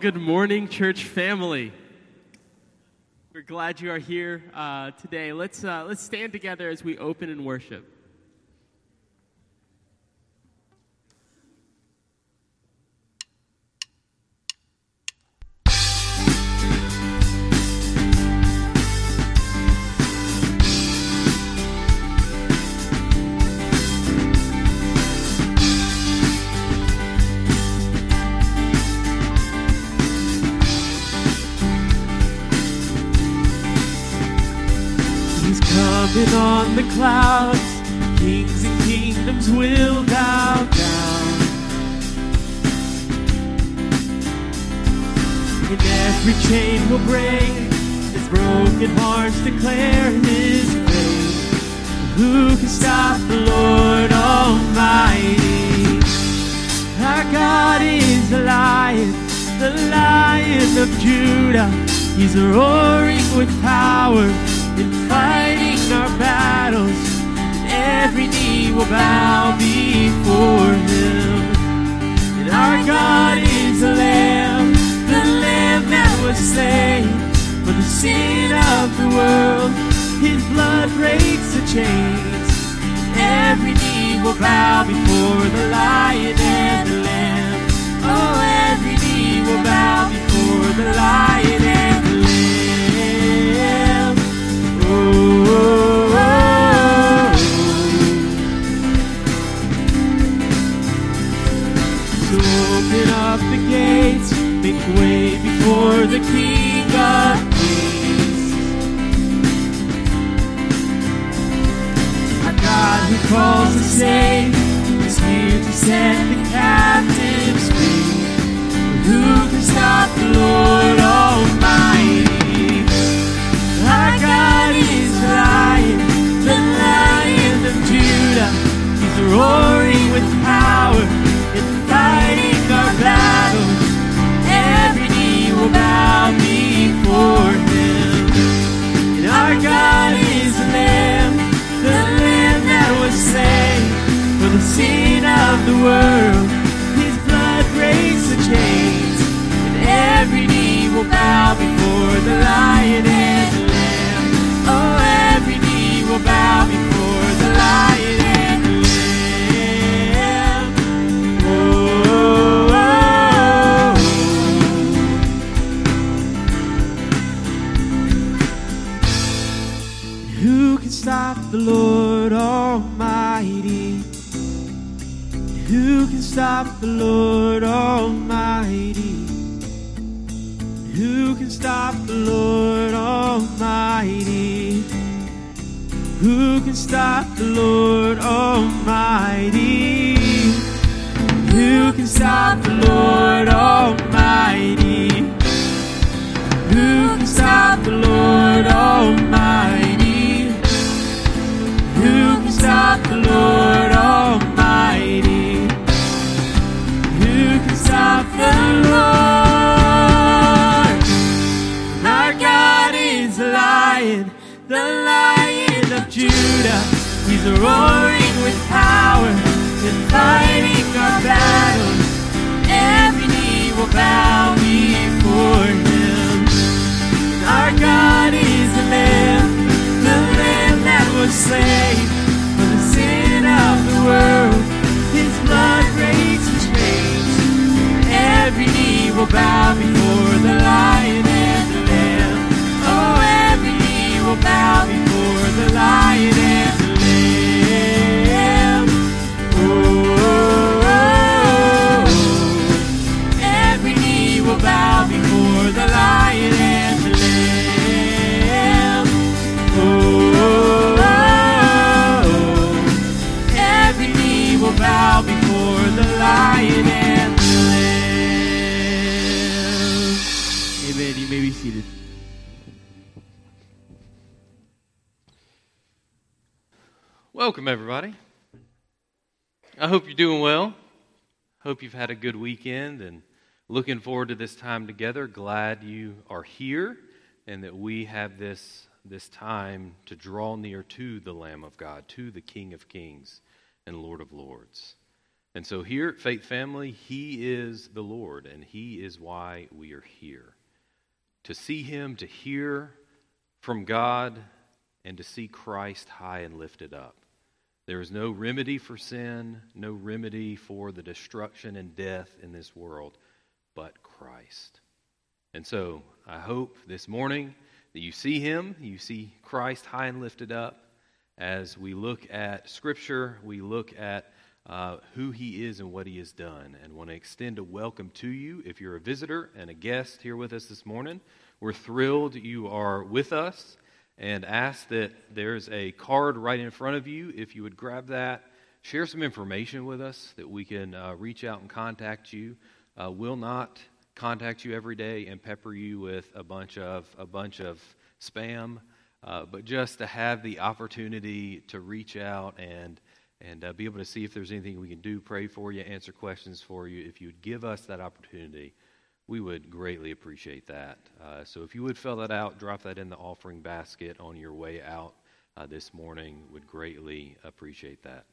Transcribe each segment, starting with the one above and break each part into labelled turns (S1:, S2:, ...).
S1: Good morning, church family. We're glad you are here uh, today. Let's, uh, let's stand together as we open and worship. Coming on the clouds. Kings and kingdoms will bow down. And every chain will break. His broken hearts declare his praise. Who can stop the Lord Almighty? Our God is a lion, the lion of Judah. He's roaring with power and fighting our battles. And every knee will bow before him. And our God is a lamb, the lamb that was slain for the sin of the world. His blood breaks the chains. Every knee will bow before the lion and the lamb. Oh, every knee will bow before the lion and the lamb. Oh,
S2: hope you're doing well. Hope you've had a good weekend and looking forward to this time together. Glad you are here and that we have this, this time to draw near to the Lamb of God, to the King of Kings and Lord of Lords. And so here at Faith Family, He is the Lord, and He is why we are here. To see Him, to hear from God, and to see Christ high and lifted up. There is no remedy for sin, no remedy for the destruction and death in this world, but Christ. And so I hope this morning that you see Him, you see Christ high and lifted up. As we look at Scripture, we look at uh, who he is and what he has done. And want to extend a welcome to you if you're a visitor and a guest here with us this morning. We're thrilled you are with us and ask that there's a card right in front of you. If you would grab that, share some information with us that we can uh, reach out and contact you. Uh, we'll not contact you every day and pepper you with a bunch of a bunch of spam, uh, but just to have the opportunity to reach out and and uh, be able to see if there's anything we can do, pray for you, answer questions for you. If you would give us that opportunity, we would greatly appreciate that. Uh, so if you would fill that out, drop that in the offering basket on your way out uh, this morning, would greatly appreciate that.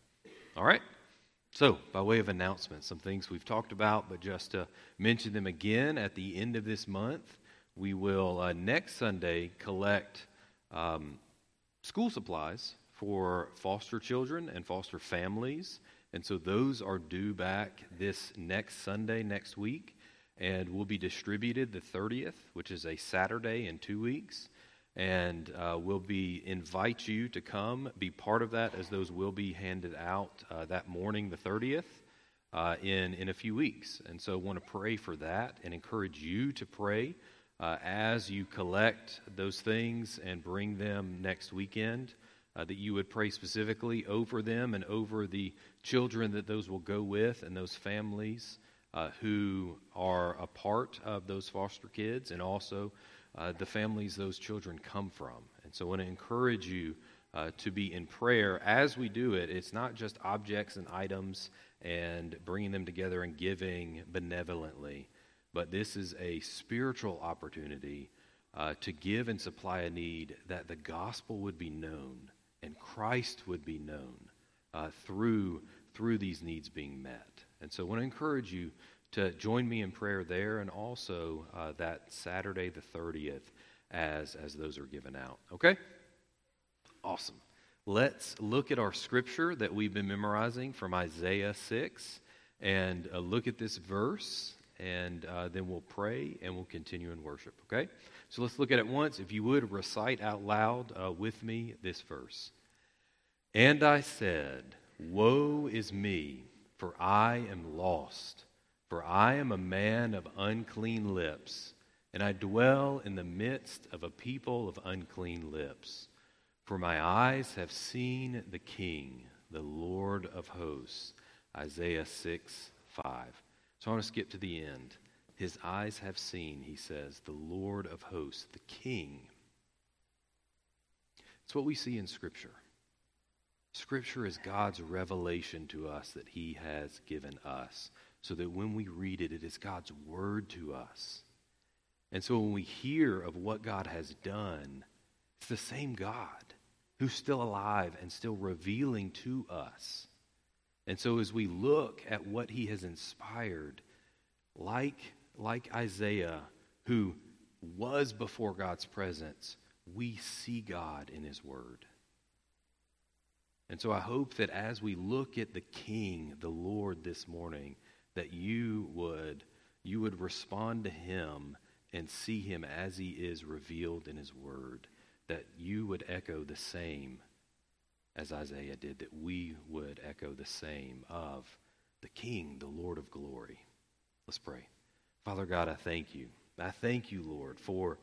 S2: All right? So, by way of announcement, some things we've talked about, but just to mention them again at the end of this month, we will uh, next Sunday collect um, school supplies for foster children and foster families. And so those are due back this next Sunday, next week, and will be distributed the 30th, which is a Saturday in two weeks. And uh, we'll be invite you to come be part of that as those will be handed out uh, that morning, the 30th, uh, in in a few weeks. And so, I want to pray for that and encourage you to pray uh, as you collect those things and bring them next weekend uh, that you would pray specifically over them and over the children that those will go with and those families uh, who are a part of those foster kids and also uh, the families those children come from. And so I want to encourage you uh, to be in prayer as we do it. It's not just objects and items and bringing them together and giving benevolently, but this is a spiritual opportunity. Uh, to give and supply a need that the gospel would be known and Christ would be known uh, through, through these needs being met. And so I want to encourage you to join me in prayer there and also uh, that Saturday the 30th as, as those are given out. Okay? Awesome. Let's look at our scripture that we've been memorizing from Isaiah 6 and uh, look at this verse, and uh, then we'll pray and we'll continue in worship. Okay? So let's look at it once. If you would, recite out loud uh, with me this verse. And I said, Woe is me, for I am lost, for I am a man of unclean lips, and I dwell in the midst of a people of unclean lips. For my eyes have seen the King, the Lord of hosts. Isaiah 6 5. So I want to skip to the end. His eyes have seen, he says, the Lord of hosts, the King. It's what we see in Scripture. Scripture is God's revelation to us that he has given us, so that when we read it, it is God's word to us. And so when we hear of what God has done, it's the same God who's still alive and still revealing to us. And so as we look at what he has inspired, like like Isaiah, who was before God's presence, we see God in His Word. And so I hope that as we look at the King, the Lord, this morning, that you would, you would respond to Him and see Him as He is revealed in His Word. That you would echo the same as Isaiah did, that we would echo the same of the King, the Lord of glory. Let's pray. Father God, I thank you. I thank you, Lord, for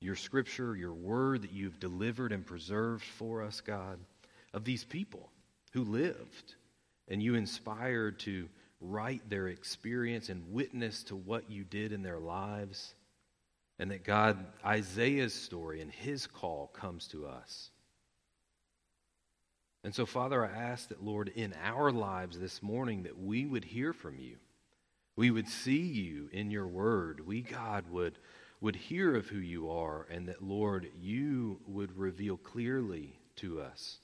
S2: your scripture, your word that you've delivered and preserved for us, God, of these people who lived and you inspired to write their experience and witness to what you did in their lives. And that God, Isaiah's story and his call comes to us. And so, Father, I ask that, Lord, in our lives this morning, that we would hear from you we would see you in your word. We, God, would, would hear of who you are, and that, Lord, you would reveal clearly to us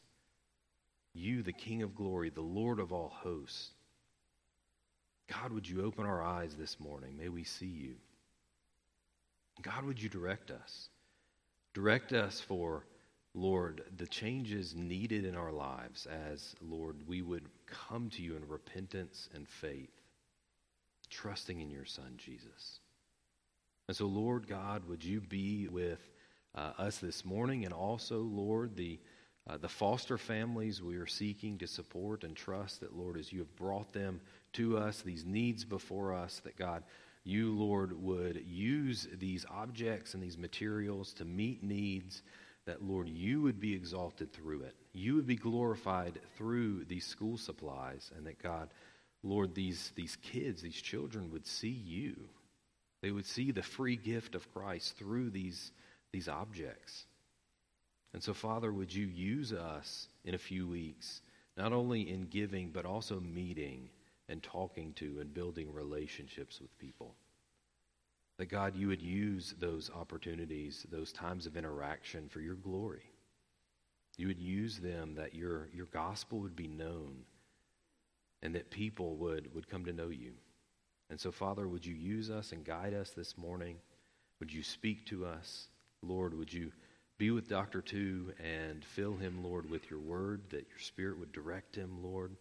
S2: you, the King of glory, the Lord of all hosts. God, would you open our eyes this morning? May we see you. God, would you direct us? Direct us for, Lord, the changes needed in our lives as, Lord, we would come to you in repentance and faith, trusting in your Son, Jesus. And so, Lord God, would you be with uh, us this morning and also, Lord, the, uh, the foster families we are seeking to support and trust that, Lord, as you have brought them to us, these needs before us, that God, you, Lord, would use these objects and these materials to meet needs, that, Lord, you would be exalted through it. You would be glorified through these school supplies, and that, God, Lord, these, these kids, these children would see you. They would see the free gift of Christ through these, these objects. And so, Father, would you use us in a few weeks, not only in giving, but also meeting and talking to and building relationships with people. That God, you would use those opportunities, those times of interaction for your glory. You would use them that your, your gospel would be known and that people would, would come to know you. And so, Father, would you use us and guide us this morning? Would you speak to us? Lord, would you be with Dr. Two and fill him, Lord, with your word, that your spirit would direct him, Lord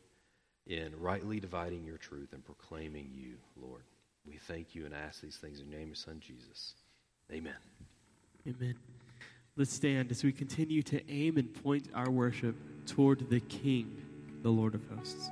S2: in rightly dividing your truth and proclaiming you, Lord. We thank you and ask these things in the name of your Son, Jesus. Amen.
S1: Amen. Let's stand as we continue to aim and point our worship toward the King, the Lord of hosts.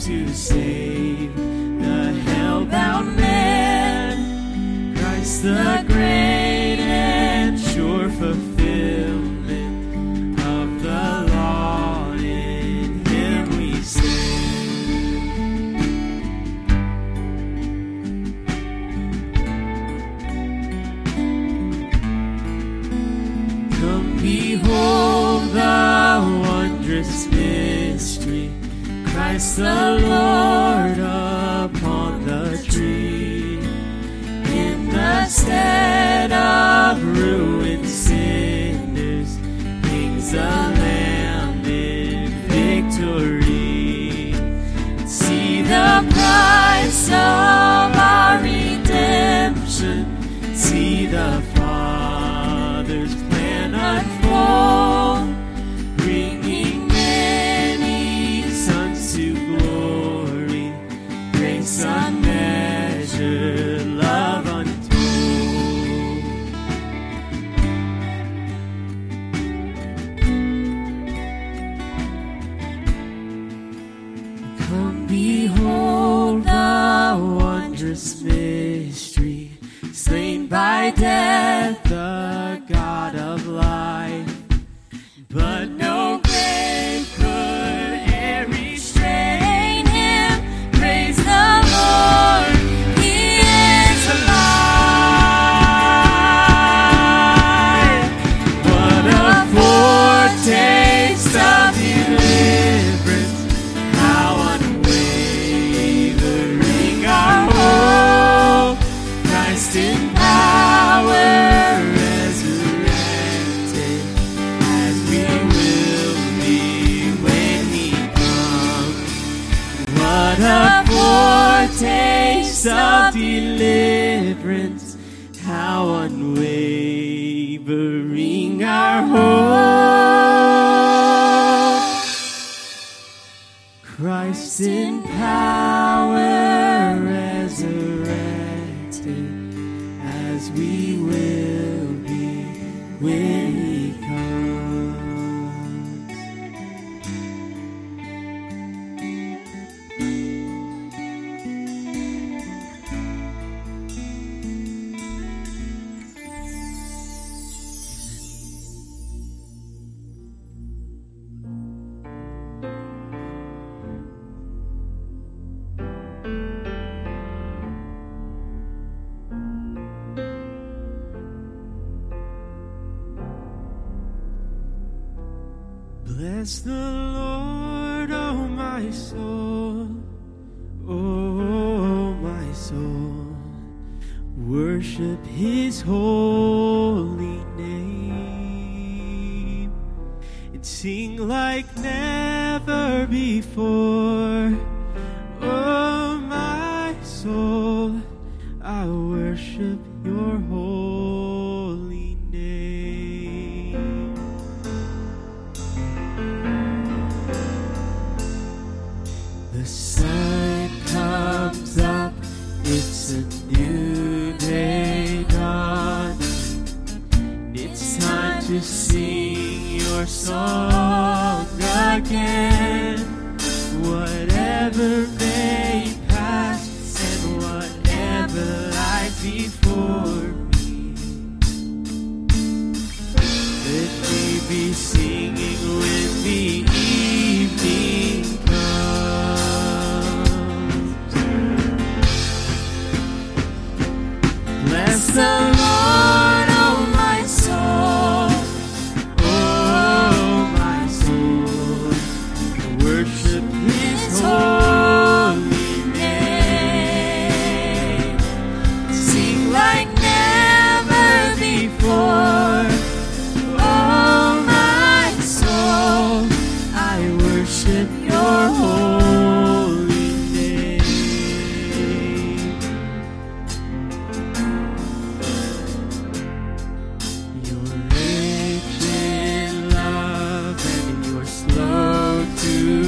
S1: to see. When slow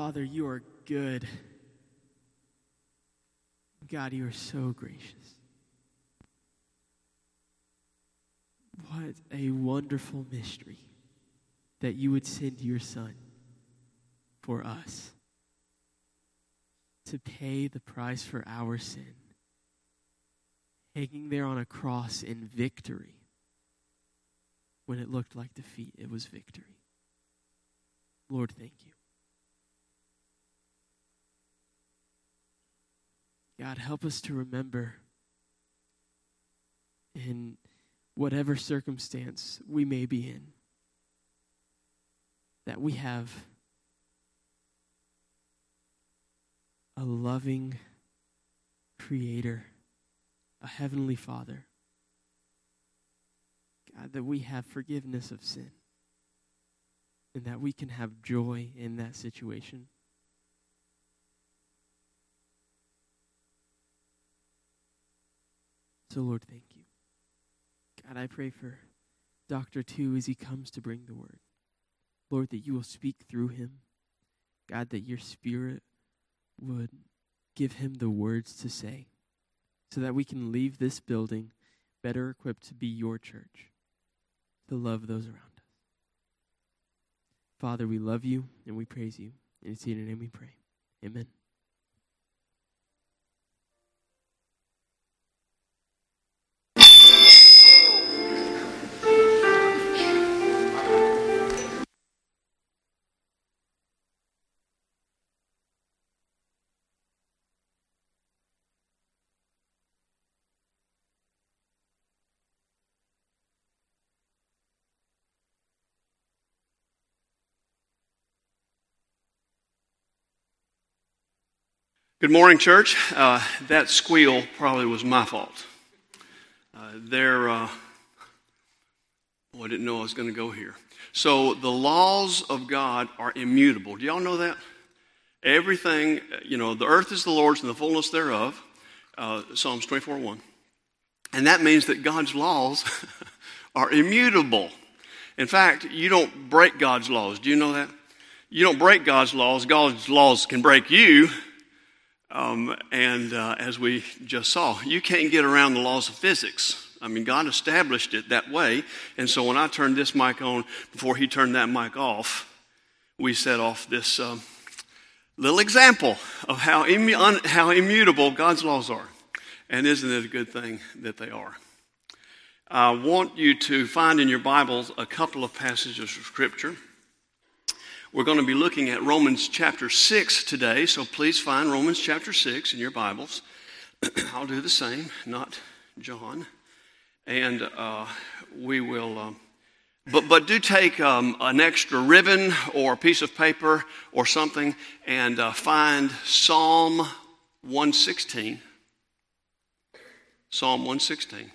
S1: Father, you are good. God, you are so gracious. What a wonderful mystery that you would send your Son for us to pay the price for our sin, hanging there on a cross in victory. When it looked like defeat, it was victory. Lord, thank you. God, help us to remember in whatever circumstance we may be in that we have a loving creator, a heavenly father. God, that we have forgiveness of sin and that we can have joy in that situation. So, Lord, thank you. God, I pray for Dr. Two as he comes to bring the word. Lord, that you will speak through him. God, that your spirit would give him the words to say so that we can leave this building better equipped to be your church, to love those around us. Father, we love you and we praise you. And it's in your name we pray. Amen.
S3: Good morning, church. Uh, that squeal probably was my fault. Uh, there, uh, I didn't know I was going to go here. So the laws of God are immutable. Do y'all know that? Everything, you know, the earth is the Lord's and the fullness thereof. Uh, Psalms 24 1. And that means that God's laws are immutable. In fact, you don't break God's laws. Do you know that? You don't break God's laws. God's laws can break you. Um, and uh, as we just saw, you can't get around the laws of physics. I mean, God established it that way. And so when I turned this mic on before he turned that mic off, we set off this um, little example of how, immu- un- how immutable God's laws are. And isn't it a good thing that they are? I want you to find in your Bibles a couple of passages of Scripture. We're going to be looking at Romans chapter 6 today, so please find Romans chapter 6 in your Bibles. I'll do the same, not John. And uh, we will, um, but, but do take um, an extra ribbon or a piece of paper or something and uh, find Psalm 116. Psalm 116.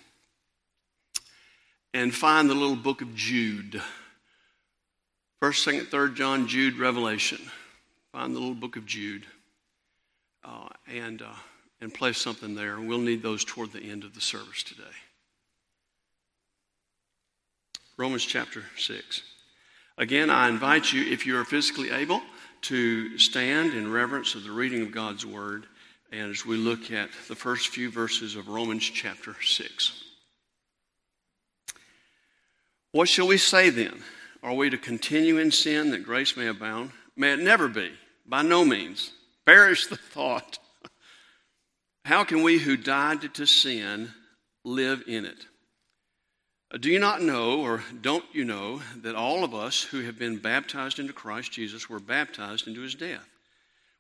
S3: And find the little book of Jude. First, second, third John, Jude, Revelation. Find the little book of Jude uh, and, uh, and place something there. We'll need those toward the end of the service today. Romans chapter 6. Again, I invite you, if you are physically able, to stand in reverence of the reading of God's Word and as we look at the first few verses of Romans chapter 6. What shall we say then? Are we to continue in sin that grace may abound? May it never be, by no means. Perish the thought. How can we who died to sin live in it? Uh, do you not know, or don't you know, that all of us who have been baptized into Christ Jesus were baptized into his death?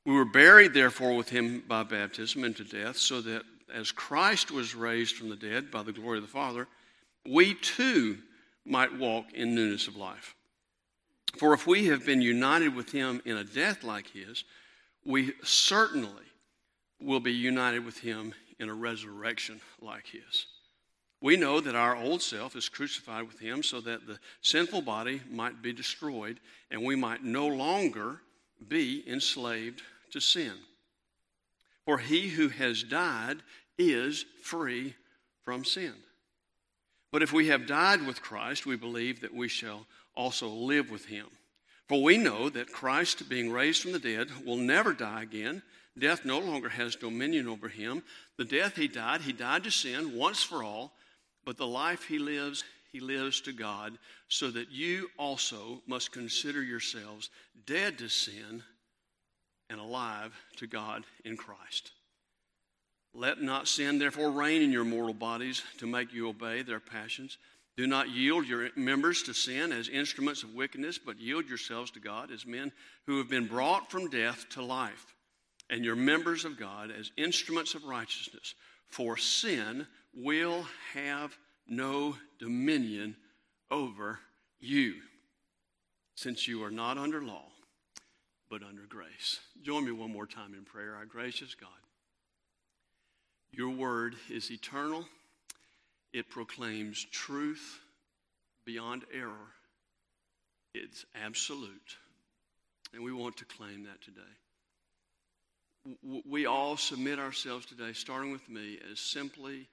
S3: We were buried, therefore, with him by baptism into death, so that as Christ was raised from the dead by the glory of the Father, we too might walk in newness of life. For if we have been united with him in a death like his, we certainly will be united with him in a resurrection like his. We know that our old self is crucified with him so that the sinful body might be destroyed and we might no longer be enslaved to sin. For he who has died is free from sin. But if we have died with Christ, we believe that we shall also live with him. For we know that Christ, being raised from the dead, will never die again. Death no longer has dominion over him. The death he died, he died to sin once for all, but the life he lives, he lives to God, so that you also must consider yourselves dead to sin and alive to God in Christ. Let not sin, therefore, reign in your mortal bodies to make you obey their passions. Do not yield your members to sin as instruments of wickedness, but yield yourselves to God as men who have been brought from death to life and your members of God as instruments of righteousness. For sin will have no dominion over you, since you are not under law, but under grace. Join me one more time in prayer. Our gracious God, your word is eternal, it proclaims truth beyond error, it's absolute. And we want to claim that today we all submit ourselves today, starting with me, as simply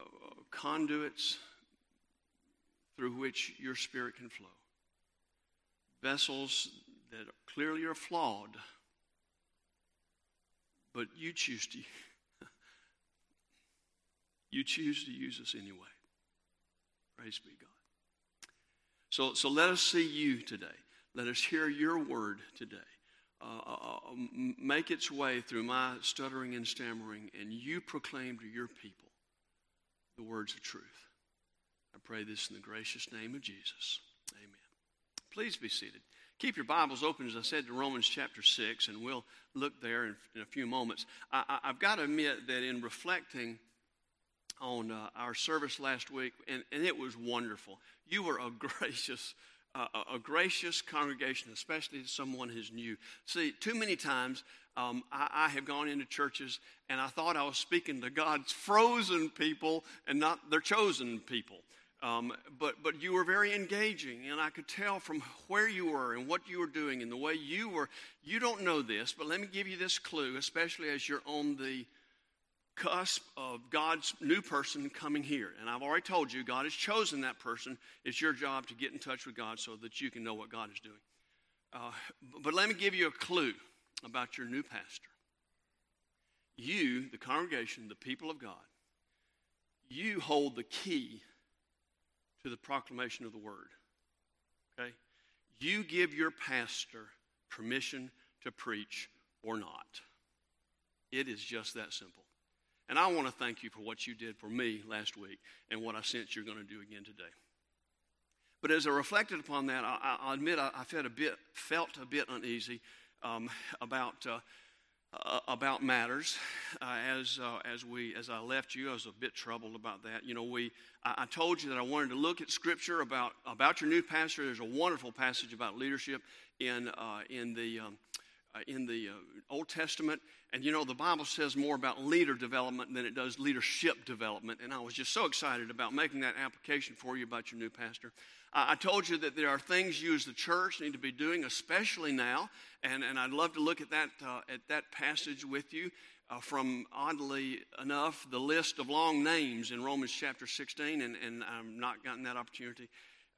S3: uh, conduits through which your spirit can flow. Vessels that clearly are flawed, but you choose to you choose to use us anyway. Praise be God. So, so let us see you today. Let us hear your word today. Uh, uh, uh make its way through my stuttering and stammering, and you proclaim to your people the words of truth. I pray this in the gracious name of Jesus. Amen. Please be seated. Keep your Bibles open, as I said, to Romans chapter 6, and we'll look there in, in a few moments. I, have got to admit that in reflecting on uh, our service last week, and, and it was wonderful, you were a gracious a, a, gracious congregation, especially to someone who's new. See, too many times um, I, I, have gone into churches and I thought I was speaking to God's frozen people and not their chosen people. Um, but, but you were very engaging, and I could tell from where you were and what you were doing and the way you were. You don't know this, but let me give you this clue, especially as you're on the cusp of God's new person coming here. And I've already told you, God has chosen that person. It's your job to get in touch with God so that you can know what God is doing. Uh, but let me give you a clue about your new pastor. You, the congregation, the people of God, you hold the key to the proclamation of the word. Okay? You give your pastor permission to preach or not. It is just that simple. And I want to thank you for what you did for me last week and what I sense you're going to do again today. But as I reflected upon that, I, I admit I, I, felt a bit felt a bit uneasy um, about uh, uh, about matters. Uh, as uh, as we as I left you, I was a bit troubled about that. You know, we I, I, told you that I wanted to look at Scripture about about your new pastor. There's a wonderful passage about leadership in uh, in the um, in the uh, Old Testament. And you know, the Bible says more about leader development than it does leadership development. And I was just so excited about making that application for you about your new pastor. Uh, I told you that there are things you as the church need to be doing, especially now. And, and I'd love to look at that, uh, at that passage with you. Uh, from oddly enough the list of long names in Romans chapter 16, and, and I've not gotten that opportunity.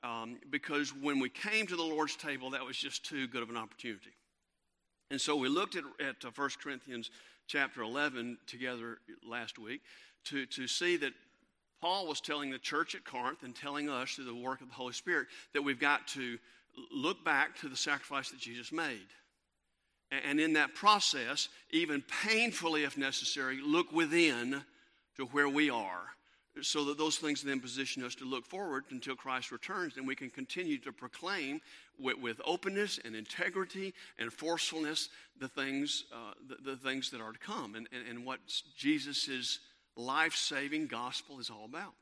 S3: um, because when we came to the Lord's table, that was just too good of an opportunity. And so we looked at, at uh, 1 Corinthians chapter 11 together last week to, to see that Paul was telling the church at Corinth and telling us through the work of the Holy Spirit that we've got to look back to the sacrifice that Jesus made. And in that process, even painfully if necessary, look within to where we are so that those things then position us to look forward until Christ returns and we can continue to proclaim with, with openness and integrity and forcefulness the things, uh, the, the, things that are to come and, and, and what Jesus' life saving gospel is all about.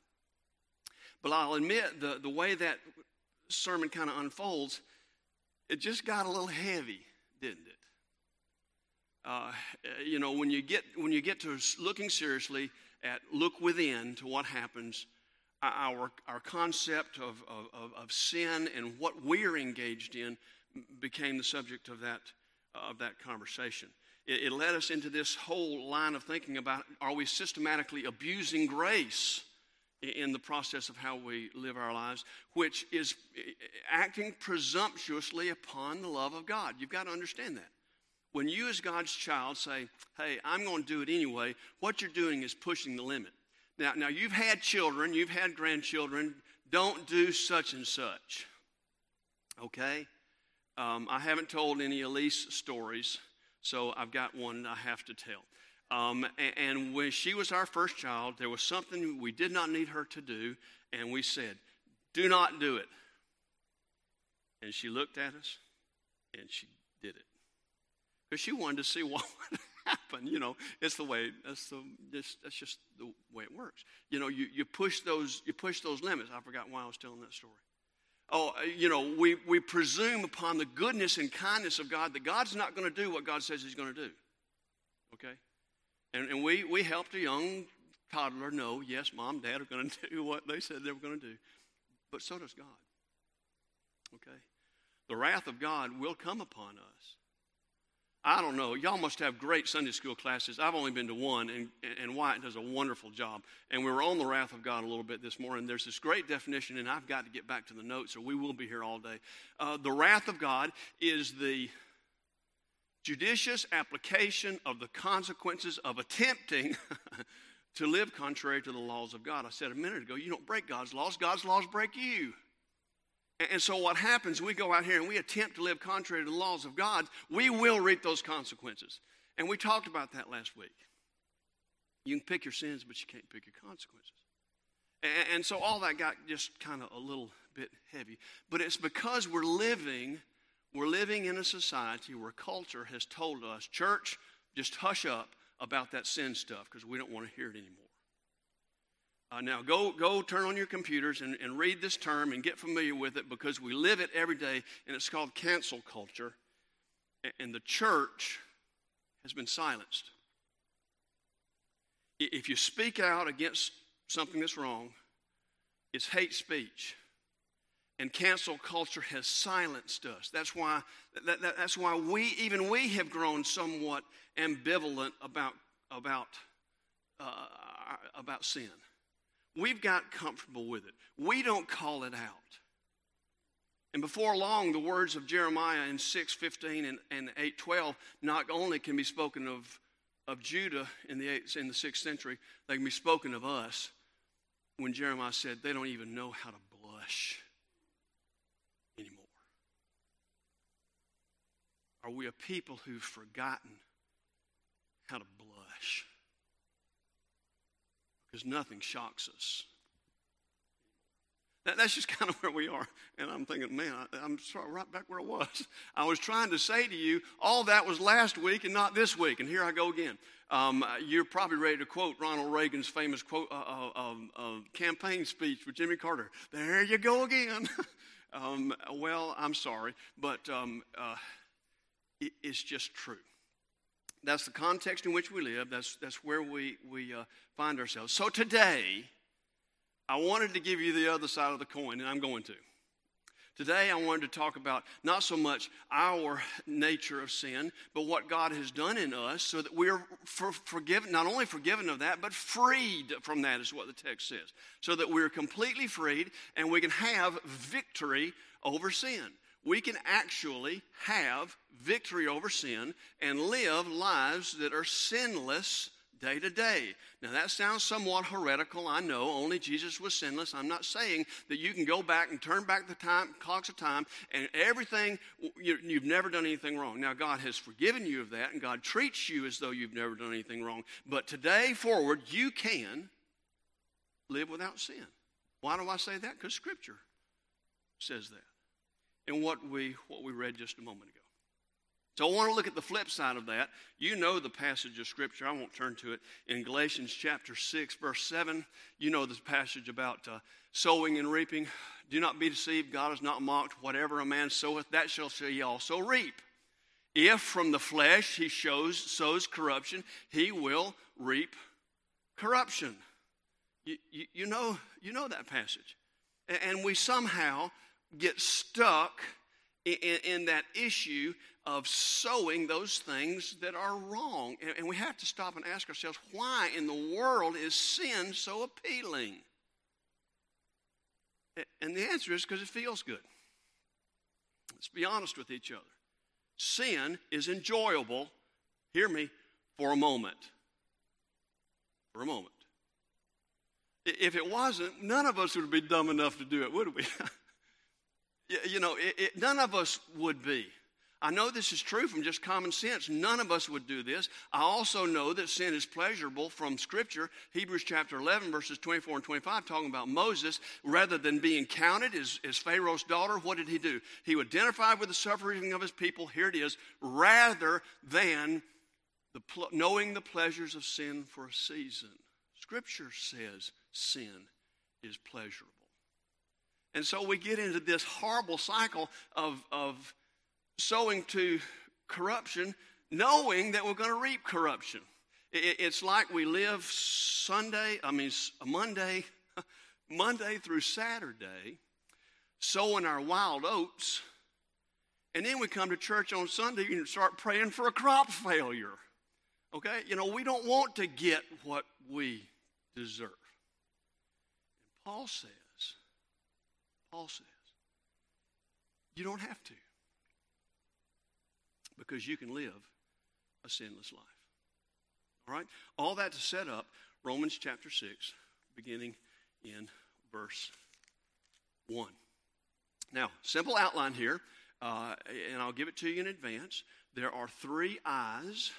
S3: But I'll admit, the, the way that sermon kind of unfolds, it just got a little heavy, didn't it? Uh, you know, when you get when you get to looking seriously at look within to what happens, uh, our our concept of, of, of sin and what we're engaged in became the subject of that uh, of that conversation. It, it led us into this whole line of thinking about: Are we systematically abusing grace? in the process of how we live our lives, which is uh, acting presumptuously upon the love of God. You've got to understand that. When you, as God's child, say, Hey, I'm going to do it anyway, what you're doing is pushing the limit. Now, now you've had children, you've had grandchildren. Don't do such and such. Okay? Um, I haven't told any Elise stories, so I've got one I have to tell. Um, and, and when she was our first child, there was something we did not need her to do, and we said, Do not do it. And she looked at us, and she did it. Because she wanted to see what would happen. You know, it's the way, that's, the, just, that's just the way it works. You know, you, you, push those, you push those limits. I forgot why I was telling that story. Oh, uh, you know, we, we presume upon the goodness and kindness of God that God's not going to do what God says He's going to do. Okay? And, and we, we helped a young toddler know, yes, mom, dad are going to do what they said they were going to do. But so does God. Okay? The wrath of God will come upon us. I don't know. Y'all must have great Sunday school classes. I've only been to one, and, and Wyatt does a wonderful job. And we were on the wrath of God a little bit this morning. There's this great definition, and I've got to get back to the notes, or we will be here all day. Uh, the wrath of God is the judicious application of the consequences of attempting to live contrary to the laws of God. I said a minute ago, you don't break God's laws, God's laws break you. And so, what happens, we go out here and we attempt to live contrary to the laws of God, we will reap those consequences. And we talked about that last week. You can pick your sins, but you can't pick your consequences. And so, all that got just kind of a little bit heavy. But it's because we're living we're living in a society where culture has told us, church, just hush up about that sin stuff because we don't want to hear it anymore. Uh, now, go, go turn on your computers and, and read this term and get familiar with it because we live it every day, and it's called cancel culture. And the church has been silenced. If you speak out against something that's wrong, it's hate speech and cancel culture has silenced us. That's why, that, that, that's why we, even we have grown somewhat ambivalent about, about, uh, about sin. We've got comfortable with it. We don't call it out. And before long, the words of Jeremiah in 6.15 and, and 8.12 not only can be spoken of, of Judah in the, eighth, in the 6th century, they can be spoken of us when Jeremiah said they don't even know how to blush anymore. Are we a people who've forgotten how to blush? Because nothing shocks us. That, that's just kind of where we are. And I'm thinking, man, I, am right back where I was. I was trying to say to you, all that was last week and not this week. And here I go again. Um, you're probably ready to quote Ronald Reagan's famous quote, uh, uh, uh, campaign speech with Jimmy Carter. There you go again. um, well, I'm sorry, but um, uh, it's just true. That's the context in which we live. That's, that's where we, we uh, find ourselves. So today, I wanted to give you the other side of the coin, and I'm going to. Today, I wanted to talk about not so much our nature of sin, but what God has done in us so that we're for, forgiven, not only forgiven of that, but freed from that, is what the text says. So that we're completely freed and we can have victory over sin. We can actually have victory over sin and live lives that are sinless day to day. Now, that sounds somewhat heretical. I know only Jesus was sinless. I'm not saying that you can go back and turn back the time, clocks of time, and everything, you, you've never done anything wrong. Now, God has forgiven you of that, and God treats you as though you've never done anything wrong. But today forward, you can live without sin. Why do I say that? Because Scripture says that. And what we, what we read just a moment ago. So I want to look at the flip side of that. You know the passage of Scripture. I won't turn to it. In Galatians chapter 6, verse 7, you know this passage about uh, sowing and reaping. Do not be deceived. God is not mocked. Whatever a man soweth, that shall he also reap. If from the flesh he shows, sows corruption, he will reap corruption. You, you, you know, you know that passage. And we somehow get stuck in, in that issue of sowing those things that are wrong. And, and we have to stop and ask ourselves why in the world is sin so appealing? And the answer is because it feels good. Let's be honest with each other. Sin is enjoyable, hear me, for a moment. For a moment. If it wasn't, none of us would be dumb enough to do it, would we? you know, it, it, none of us would be. I know this is true from just common sense. None of us would do this. I also know that sin is pleasurable from Scripture. Hebrews chapter 11, verses 24 and 25, talking about Moses, rather than being counted as, as Pharaoh's daughter, what did he do? He identified with the suffering of his people. Here it is, rather than the, knowing the pleasures of sin for a season. Scripture says sin is pleasurable. And so we get into this horrible cycle of, of sowing to corruption, knowing that we're going to reap corruption. It's like we live Sunday, I mean, Monday, Monday through Saturday, sowing our wild oats, and then we come to church on Sunday and start praying for a crop failure. Okay? You know, we don't want to get what we deserve. And Paul says, Paul says, you don't have to because you can live a sinless life. All right? All that to set up Romans chapter 6, beginning in verse 1. Now, simple outline here, uh, and I'll give it to you in advance. There are three eyes,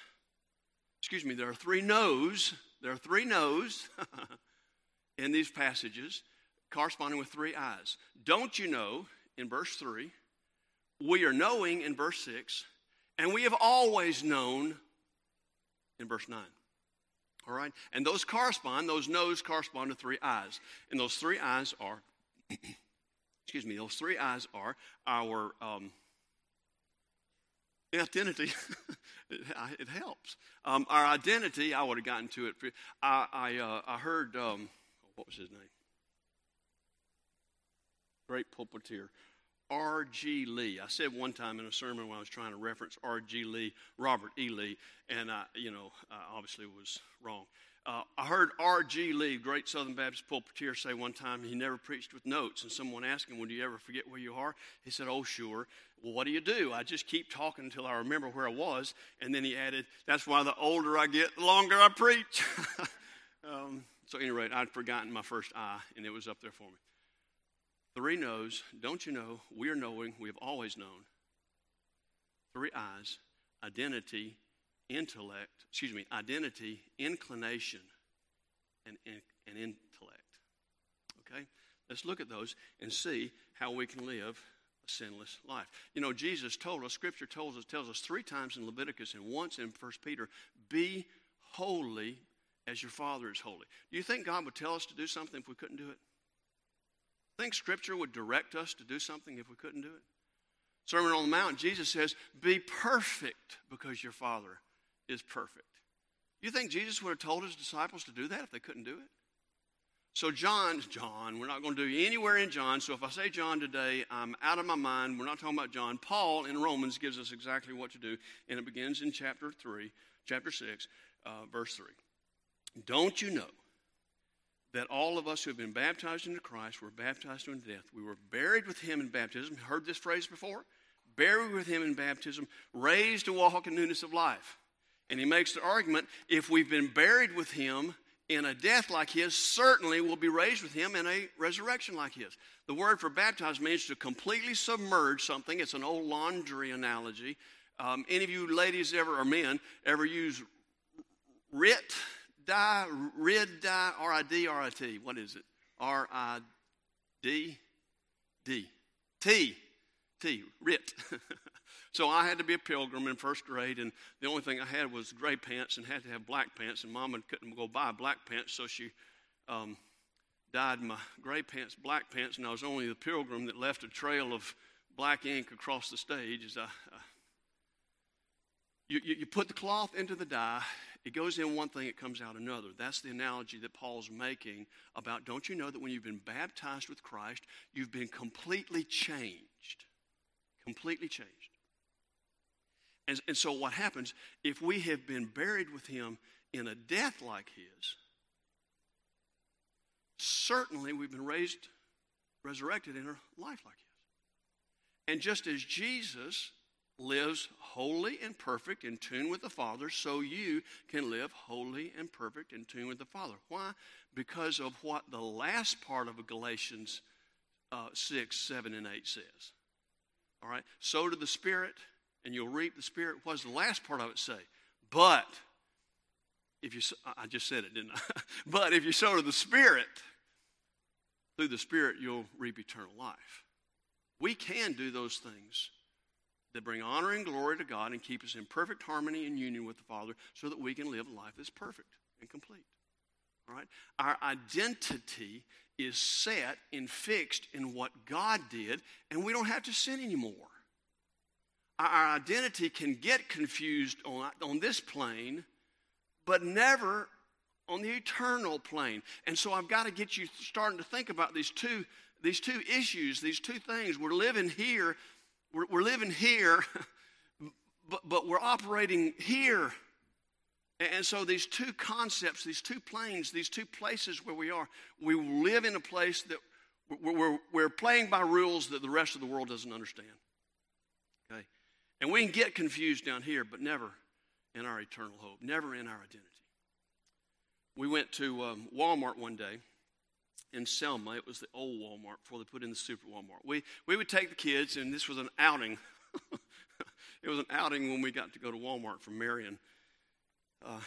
S3: excuse me, there are three no's, there are three no's in these passages corresponding with three eyes. Don't you know, in verse 3, we are knowing in verse 6, and we have always known in verse 9. All right? And those correspond, those no's correspond to three eyes. And those three eyes are, excuse me, those three eyes are our um, identity. it, it, helps. Um, our identity, I would have gotten to it. I, I, uh, I heard, um, what was his name? Great pulpiteer. R.G. Lee. I said one time in a sermon when I was trying to reference R.G. Lee, Robert E. Lee, and I, you know, I obviously was wrong. Uh, I heard R.G. Lee, great Southern Baptist pulpiteer, say one time he never preached with notes, and someone asked him, "Would you ever forget where you are?" He said, "Oh, sure." Well, what do you do? I just keep talking until I remember where I was, and then he added, "That's why the older I get, the longer I preach." um, so, anyway, I'd forgotten my first I, and it was up there for me. Three knows, don't you know, we are knowing, we have always known. Three eyes, identity, intellect, excuse me, identity, inclination, and, and, and intellect. Okay? Let's look at those and see how we can live a sinless life. You know, Jesus told us, Scripture tells us, tells us three times in Leviticus and once in 1 Peter, be holy as your Father is holy. Do you think God would tell us to do something if we couldn't do it? Think Scripture would direct us to do something if we couldn't do it? Sermon on the Mount, Jesus says, Be perfect because your Father is perfect. You think Jesus would have told his disciples to do that if they couldn't do it? So, John, John, we're not going to do anywhere in John. So, if I say John today, I'm out of my mind. We're not talking about John. Paul in Romans gives us exactly what to do, and it begins in chapter 3, chapter 6, uh, verse 3. Don't you know that all of us who have been baptized into Christ were baptized into death? We were buried with him in baptism. Heard this phrase before? Buried with him in baptism, raised to walk in newness of life. And he makes the argument if we've been buried with him, in a death like his certainly we'll be raised with him in a resurrection like his. The word for baptize means to completely submerge something. It's an old laundry analogy. Um, any of you ladies ever, or men, ever use RIT, dye, RID, dye, R-I-D, R-I-T? What is it? R-I-D, D, T, T, RIT. So I had to be a pilgrim in first grade, and the only thing I had was gray pants and had to have black pants, and Mama couldn't go buy black pants, so she um, dyed my gray pants black pants, and I was only the pilgrim that left a trail of black ink across the stage as I. Uh, you, you, you put the cloth into the dye, it goes in one thing, it comes out another. That's the analogy that Paul's making about don't you know that when you've been baptized with Christ, you've been completely changed? Completely changed. And, and so, what happens if we have been buried with him in a death like his? Certainly, we've been raised, resurrected in a life like his. And just as Jesus lives holy and perfect in tune with the Father, so you can live holy and perfect in tune with the Father. Why? Because of what the last part of Galatians uh, 6, 7, and 8 says. All right? So to the Spirit and you'll reap the Spirit. What does the last part of it say? But, if you, I just said it, didn't I? but if you sow to the Spirit, through the Spirit, you'll reap eternal life. We can do those things that bring honor and glory to God and keep us in perfect harmony and union with the Father so that we can live a life that's perfect and complete. All right? Our identity is set and fixed in what God did, and we don't have to sin anymore our identity can get confused on, on this plane, but never on the eternal plane. And so I've got to get you starting to think about these two, these two issues, these two things. We're living here, we're, we're living here, but, but we're operating here. And so these two concepts, these two planes, these two places where we are, we live in a place that we're, we're, playing by rules that the rest of the world doesn't understand. Okay? And we can get confused down here, but never in our eternal hope, never in our identity. We went to um, Walmart one day in Selma. It was the old Walmart before they put in the super Walmart. We, we would take the kids, and this was an outing. it was an outing when we got to go to Walmart from Marion. Uh,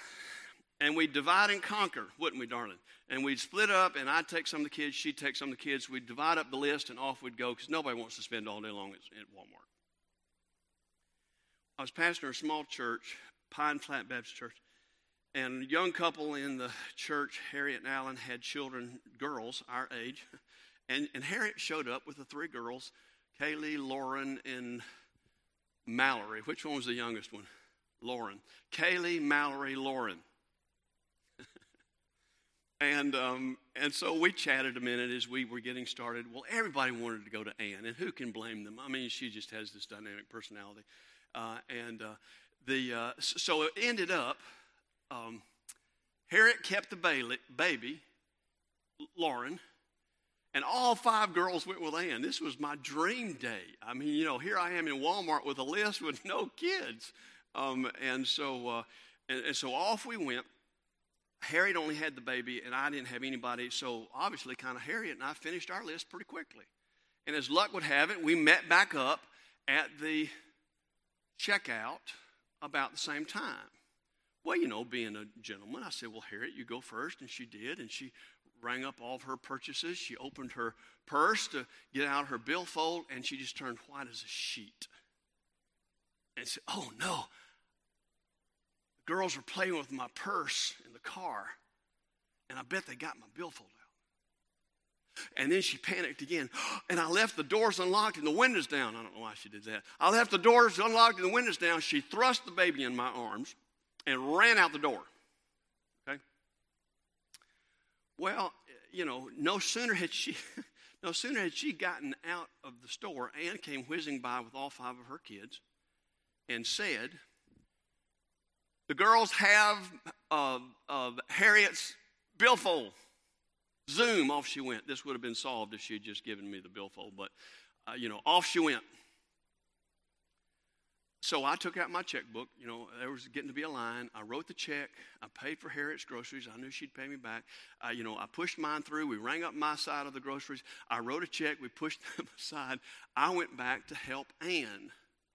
S3: and we'd divide and conquer, wouldn't we, darling? And we'd split up, and I'd take some of the kids, she'd take some of the kids. We'd divide up the list, and off we'd go because nobody wants to spend all day long at, at Walmart. I was pastoring a small church, Pine Flat Baptist Church, and a young couple in the church, Harriet and Alan, had children, girls our age. And, and Harriet showed up with the three girls, Kaylee, Lauren, and Mallory. Which one was the youngest one? Lauren. Kaylee, Mallory, Lauren. and, um, and so we chatted a minute as we were getting started. Well, everybody wanted to go to Ann, and who can blame them? I mean, she just has this dynamic personality. Uh, and uh, the, uh, so it ended up, um, Harriet kept the baby, Lauren, and all five girls went with Ann. This was my dream day. I mean, you know, here I am in Walmart with a list with no kids. Um, and so, uh, and, and, so off we went. Harriet only had the baby, and I didn't have anybody. So obviously, kind of Harriet and I finished our list pretty quickly. And as luck would have it, we met back up at the checkout about the same time. Well, you know, being a gentleman, I said, Well, Harriet, you go first. And she did. And she rang up all of her purchases. She opened her purse to get out her billfold, and she just turned white as a sheet. And said, Oh, no. The girls were playing with my purse in the car, and I bet they got my billfold out. and then she panicked again. And I left the doors unlocked and the windows down. I don't know why she did that. I left the doors unlocked and the windows down. She thrust the baby in my arms and ran out the door. Okay? Well, you know, no sooner had she. No sooner had she gotten out of the store, Ann came whizzing by with all five of her kids and said, The girls have uh, Harriet's billfold. Zoom, off she went. This would have been solved if she had just given me the billfold, but, uh, you know, off she went. So I took out my checkbook. You know, there was getting to be a line. I wrote the check. I paid for Harriet's groceries. I knew she'd pay me back. You know, I pushed mine through. We rang up my side of the groceries. I wrote a check. We pushed them aside. I went back to help Ann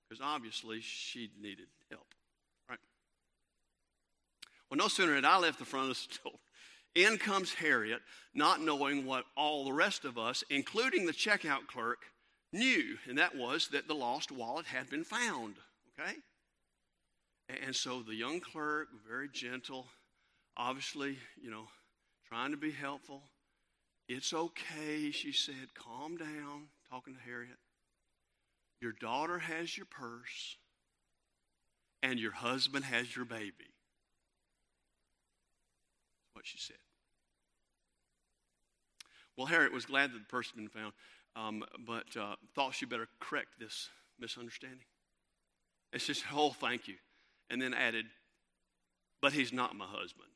S3: because obviously she needed help. Right? Well, no sooner had I left the front of the store, in comes Harriet, not knowing what all the rest of us, including the checkout clerk, knew, and that was that the lost wallet had been found. Okay? And so the young clerk, very gentle, obviously, you know, trying to be helpful. It's okay, she said. Calm down, talking to Harriet. Your daughter has your purse, and your husband has your baby. That's what she said. Well, Harriet was glad that the purse had been found, um, but uh, thought she better correct this misunderstanding. It's just, oh, thank you. And then added, but he's not my husband.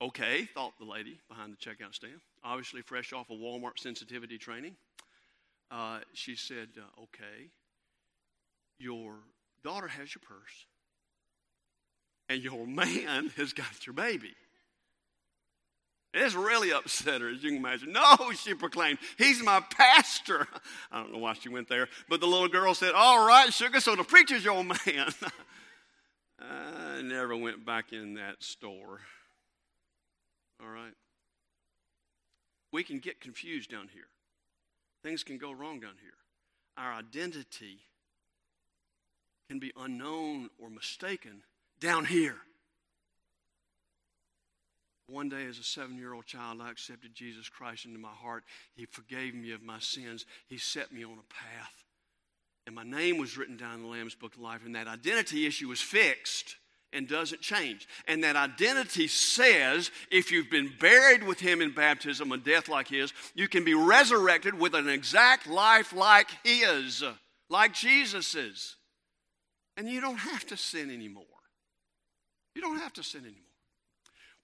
S3: Okay, thought the lady behind the checkout stand, obviously fresh off of Walmart sensitivity training. Uh, she said, uh, okay, your daughter has your purse, and your man has got your baby. This really upset her, as you can imagine. No, she proclaimed, he's my pastor. I don't know why she went there, but the little girl said, All right, sugar, so the preacher's your man. I never went back in that store. All right. We can get confused down here. Things can go wrong down here. Our identity can be unknown or mistaken down here. One day, as a seven year old child, I accepted Jesus Christ into my heart. He forgave me of my sins, He set me on a path. And my name was written down in the Lamb's Book of Life, and that identity issue was fixed and doesn't change. And that identity says if you've been buried with Him in baptism, a death like His, you can be resurrected with an exact life like His, like Jesus's. And you don't have to sin anymore. You don't have to sin anymore.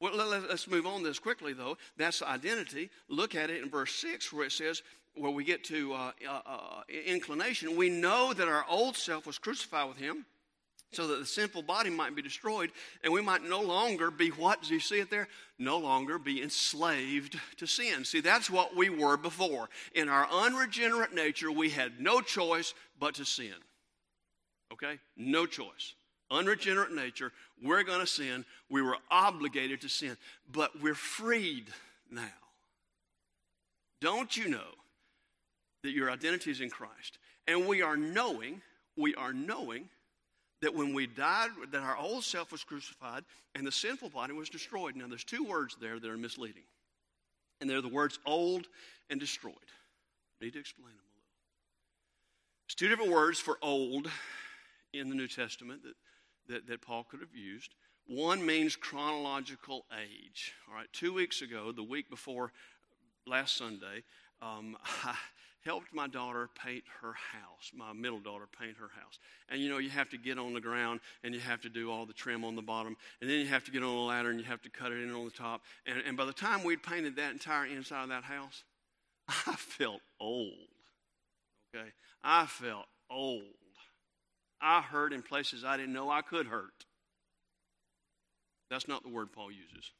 S3: Well, let's move on this quickly, though. That's identity. Look at it in verse 6 where it says, where we get to uh, uh, uh, inclination. We know that our old self was crucified with him so that the sinful body might be destroyed and we might no longer be what? Do you see it there? No longer be enslaved to sin. See, that's what we were before. In our unregenerate nature, we had no choice but to sin. Okay? No choice unregenerate nature. We're going to sin. We were obligated to sin, but we're freed now. Don't you know that your identity is in Christ? And we are knowing, we are knowing that when we died, that our old self was crucified and the sinful body was destroyed. Now, there's two words there that are misleading, and they're the words old and destroyed. I need to explain them a little. There's two different words for old in the New Testament that that, that Paul could have used. One means chronological age. All right, two weeks ago, the week before last Sunday, um, I helped my daughter paint her house, my middle daughter paint her house. And you know, you have to get on the ground and you have to do all the trim on the bottom, and then you have to get on a ladder and you have to cut it in on the top. And, and by the time we'd painted that entire inside of that house, I felt old. Okay? I felt old. I hurt in places I didn't know I could hurt. That's not the word Paul uses.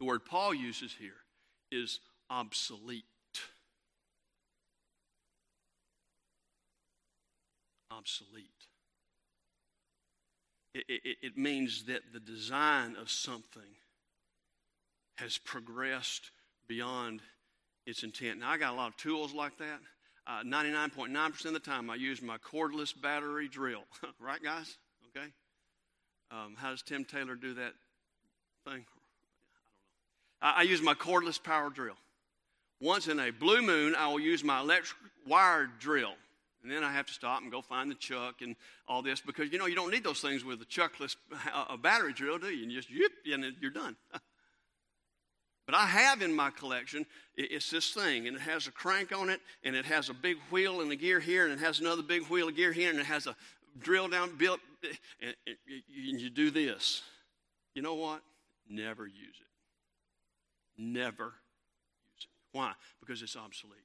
S3: The word Paul uses here is obsolete. Obsolete. It, it, it, means that the design of something has progressed beyond its intent. Now, I got a lot of tools like that. 99.9% uh, of the time, I use my cordless battery drill. right, guys? Okay? Um, how does Tim Taylor do that thing? I, don't know. I use my cordless power drill. Once in a blue moon, I will use my electric wire drill. And then I have to stop and go find the chuck and all this because, you know, you don't need those things with a chuckless a battery drill, do you? And just, yip, and you're done. but I have in my collection, it's this thing, and it has a crank on it, and it has a big wheel and a gear here, and it has another big wheel and gear here, and it has a drill down, built, eh, and you do this. You know what? Never use it. Never use it. Why? Because it's obsolete.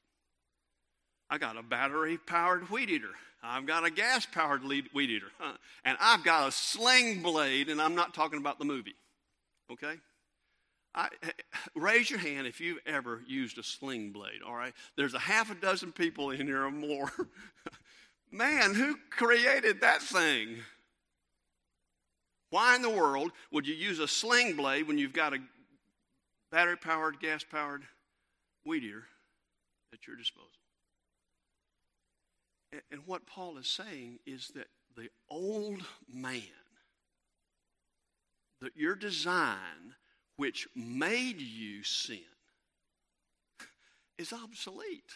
S3: I got a battery powered weed eater. I've got a gas powered weed eater. And I've got a sling blade, and I'm not talking about the movie. Okay? I, raise your hand if you've ever used a sling blade, all right? There's a half a dozen people in here or more. Man, who created that thing? Why in the world would you use a sling blade when you've got a battery powered, gas powered weed eater at your disposal? And what Paul is saying is that the old man, that your design, which made you sin, is obsolete.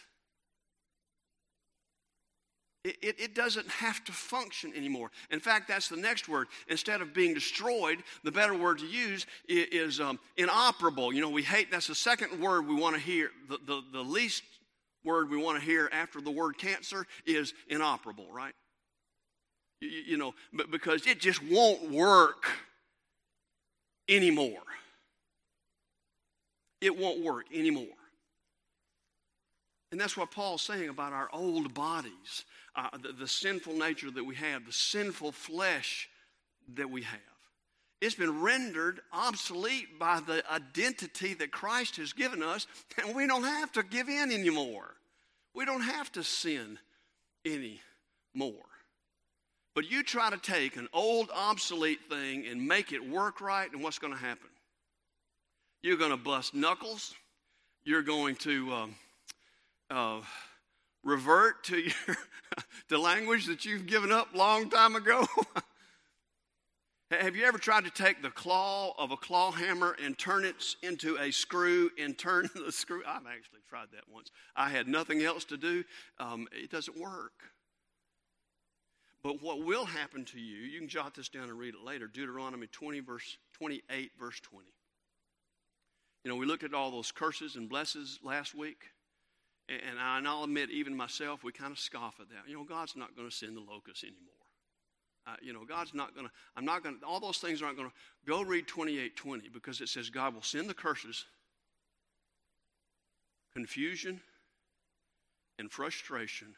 S3: It, it, it, doesn't have to function anymore. In fact, that's the next word. Instead of being destroyed, the better word to use is, is um, inoperable. You know, we hate, that's the second word we want to hear, the, the, the least word we want to hear after the word cancer is inoperable, right? You, you know, because it just won't work anymore. It won't work anymore. And that's what Paul's saying about our old bodies, uh, the, the sinful nature that we have, the sinful flesh that we have. It's been rendered obsolete by the identity that Christ has given us, and we don't have to give in anymore. We don't have to sin anymore. But you try to take an old, obsolete thing and make it work right, and what's going to happen? You're going to bust knuckles. You're going to uh, uh, revert to your the language that you've given up long time ago. Have you ever tried to take the claw of a claw hammer and turn it into a screw and turn the screw? I've actually tried that once. I had nothing else to do. Um, it doesn't work. But what will happen to you, you can jot this down and read it later. Deuteronomy 20, verse 28, verse 20. You know, we looked at all those curses and blesses last week. And, I, and I'll admit, even myself, we kind of scoff at that. You know, God's not going to send the locusts anymore. Uh, you know, God's not going to, I'm not going to, all those things aren't going to, go read 2820 because it says God will send the curses, confusion, and frustration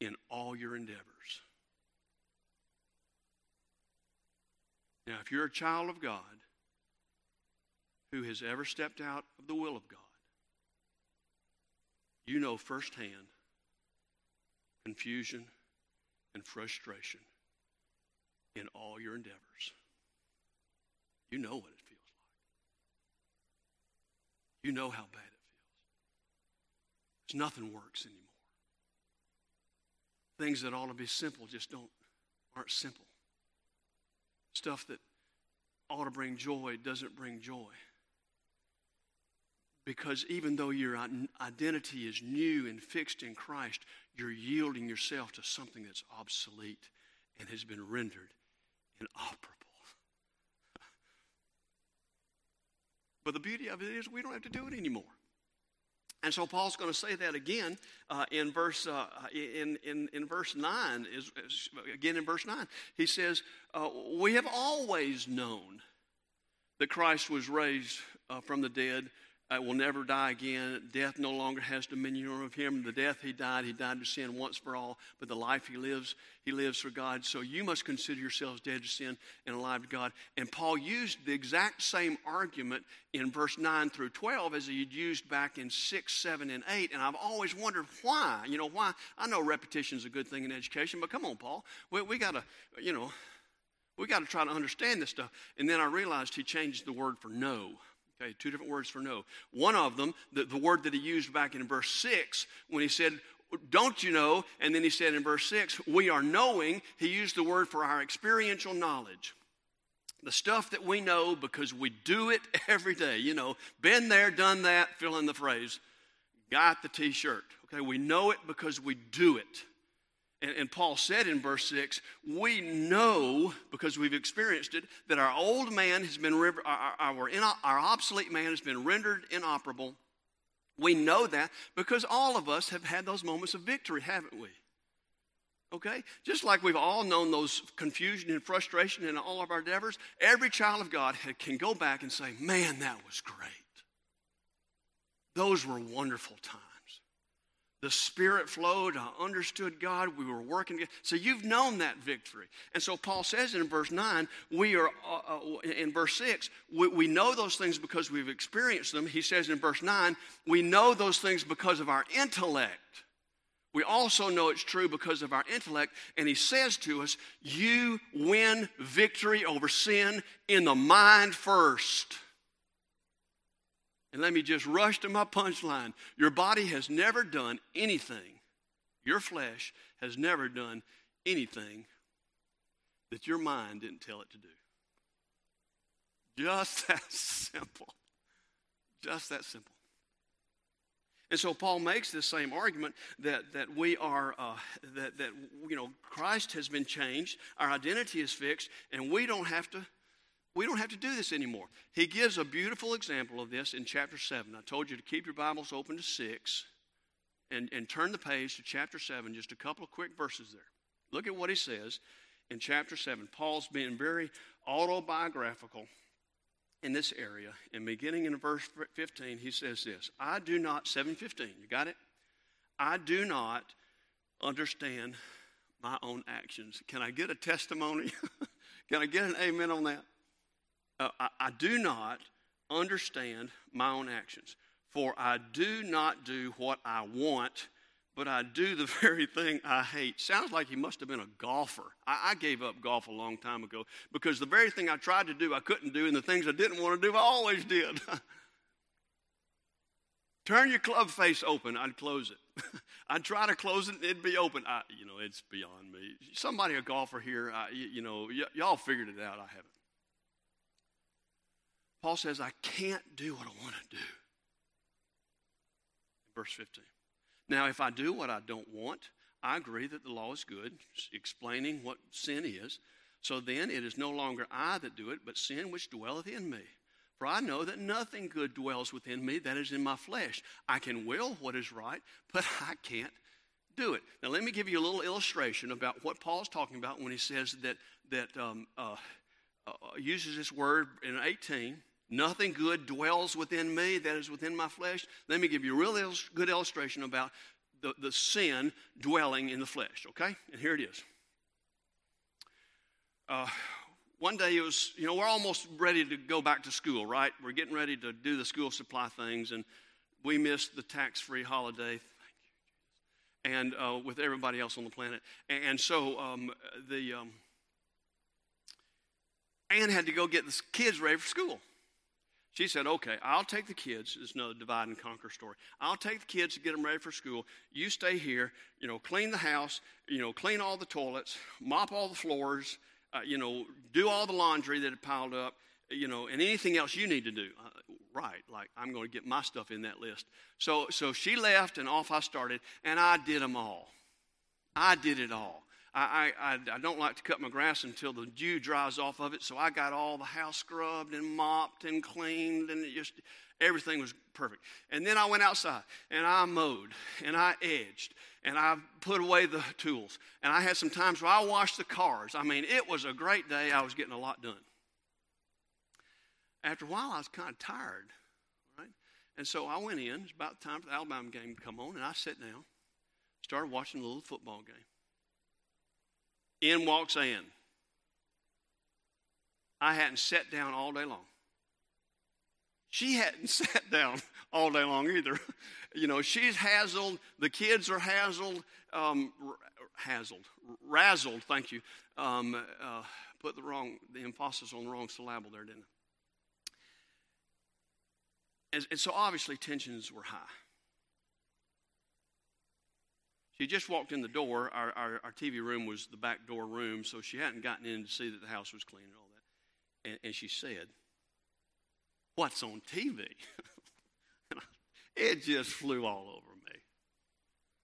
S3: in all your endeavors. Now, if you're a child of God who has ever stepped out of the will of God, you know firsthand confusion and frustration in all your endeavors. You know what it feels like. You know how bad it feels. Because nothing works anymore. Things that ought to be simple just don't aren't simple. Stuff that ought to bring joy doesn't bring joy. Because even though your identity is new and fixed in Christ, you're yielding yourself to something that's obsolete and has been rendered inoperable. but the beauty of it is we don't have to do it anymore. And so Paul's going to say that again uh, in verse uh, in, in, in verse nine is, is, again in verse nine. He says, uh, "We have always known that Christ was raised uh, from the dead uh, will never die again. Death no longer has dominion over him. The death he died, he died to sin once for all. But the life he lives, he lives for God. So you must consider yourselves dead to sin and alive to God. And Paul used the exact same argument in verse 9 through 12 as he had used back in 6, 7, and 8. And I've always wondered why. You know, why? I know repetition is a good thing in education, but come on, Paul. We, we got to, you know, we got to try to understand this stuff. And then I realized he changed the word for know. Okay, two different words for no. One of them, the, the word that he used back in verse 6, when he said, Don't you know? And then he said in verse 6, We are knowing, he used the word for our experiential knowledge. The stuff that we know because we do it every day. You know, been there, done that, fill in the phrase. Got the t shirt. Okay, we know it because we do it. And, and, Paul said in verse 6, we know, because we've experienced it, that our old man has been, our, our, our obsolete man has been rendered inoperable. We know that because all of us have had those moments of victory, haven't we? Okay? Just like we've all known those confusion and frustration in all of our endeavors, every child of God can go back and say, man, that was great. Those were wonderful times. The Spirit flowed. I understood God. We were working together. So you've known that victory. And so Paul says in verse 9, we are, uh, uh, in verse 6, we, we know those things because we've experienced them. He says in verse 9, we know those things because of our intellect. We also know it's true because of our intellect. And he says to us, You win victory over sin in the mind first. And let me just rush to my punchline. Your body has never done anything, your flesh has never done anything that your mind didn't tell it to do. Just that simple. Just that simple. And so Paul makes this same argument that, that we are, uh, that, that, you know, Christ has been changed, our identity is fixed, and we don't have to we don't have to do this anymore. He gives a beautiful example of this in chapter 7. I told you to keep your Bibles open to 6 and, and turn the page to chapter 7, just a couple of quick verses there. Look at what he says in chapter 7. Paul's being very autobiographical in this area. And beginning in verse 15, he says this I do not, 715, you got it? I do not understand my own actions. Can I get a testimony? Can I get an amen on that? Uh, I, I do not understand my own actions. For I do not do what I want, but I do the very thing I hate. Sounds like he must have been a golfer. I, I, gave up golf a long time ago because the very thing I tried to do, I couldn't do, and the things I didn't want to do, I always did. Turn your club face open, I'd close it. I'd try to close it, it'd be open. I, you know, it's beyond me. Somebody, a golfer here, I, you, you know, y- y'all figured it out. I haven't. Paul says, I can't do what I want to do. Verse 15. Now, if I do what I don't want, I agree that the law is good, explaining what sin is. So then it is no longer I that do it, but sin which dwelleth in me. For I know that nothing good dwells within me that is in my flesh. I can will what is right, but I can't do it. Now, let me give you a little illustration about what Paul's talking about when he says that, that um, uh, uh, uses this word in 18 Nothing good dwells within me that is within my flesh. Let me give you a real good illustration about the, the sin dwelling in the flesh, okay? And here it is. Uh, one day it was, you know, we're almost ready to go back to school, right? We're getting ready to do the school supply things, and we missed the tax free holiday. And uh, with everybody else on the planet. And so um, the um, Anne had to go get the kids ready for school. She said, Okay, I'll take the kids. It's another divide and conquer story. I'll take the kids to get them ready for school. You stay here, you know, clean the house, you know, clean all the toilets, mop all the floors, uh, you know, do all the laundry that had piled up, you know, and anything else you need to do. Uh, right, like I'm going to get my stuff in that list. So, so she left and off I started, and I did them all. I did it all. I, I, I don't like to cut my grass until the dew dries off of it, so I got all the house scrubbed and mopped and cleaned, and it just everything was perfect. And then I went outside and I mowed and I edged and I put away the tools. And I had some times where I washed the cars. I mean, it was a great day. I was getting a lot done. After a while, I was kind of tired, right? And so I went in. It's about time for the Alabama game to come on, and I sat down, started watching a little football game. In walks Ann. I hadn't sat down all day long. She hadn't sat down all day long either. You know, she's hazzled. The kids are hazzled. Um, hazzled. Razzled, thank you. Um, uh, put the wrong, the emphasis on the wrong syllable there, didn't I? And, and so obviously tensions were high. She just walked in the door. Our, our, our, TV room was the back door room, so she hadn't gotten in to see that the house was clean and all that. And, and she said, What's on TV? it just flew all over me.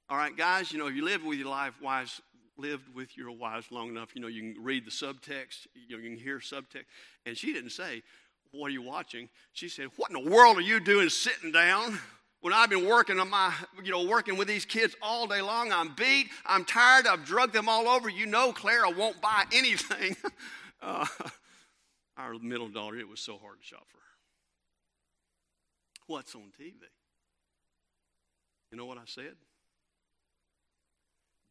S3: All right, guys, you know, if you live with your life, wives, lived with your wives long enough, you know, you can read the subtext, you, know, you can hear subtext. And she didn't say, What are you watching? She said, What in the world are you doing sitting down? When I've been working on my, you know, working with these kids all day long, I'm beat, I'm tired, I've drugged them all over. You know, Clara won't buy anything. uh, our middle daughter, it was so hard to shop for her. What's on TV? You know what I said?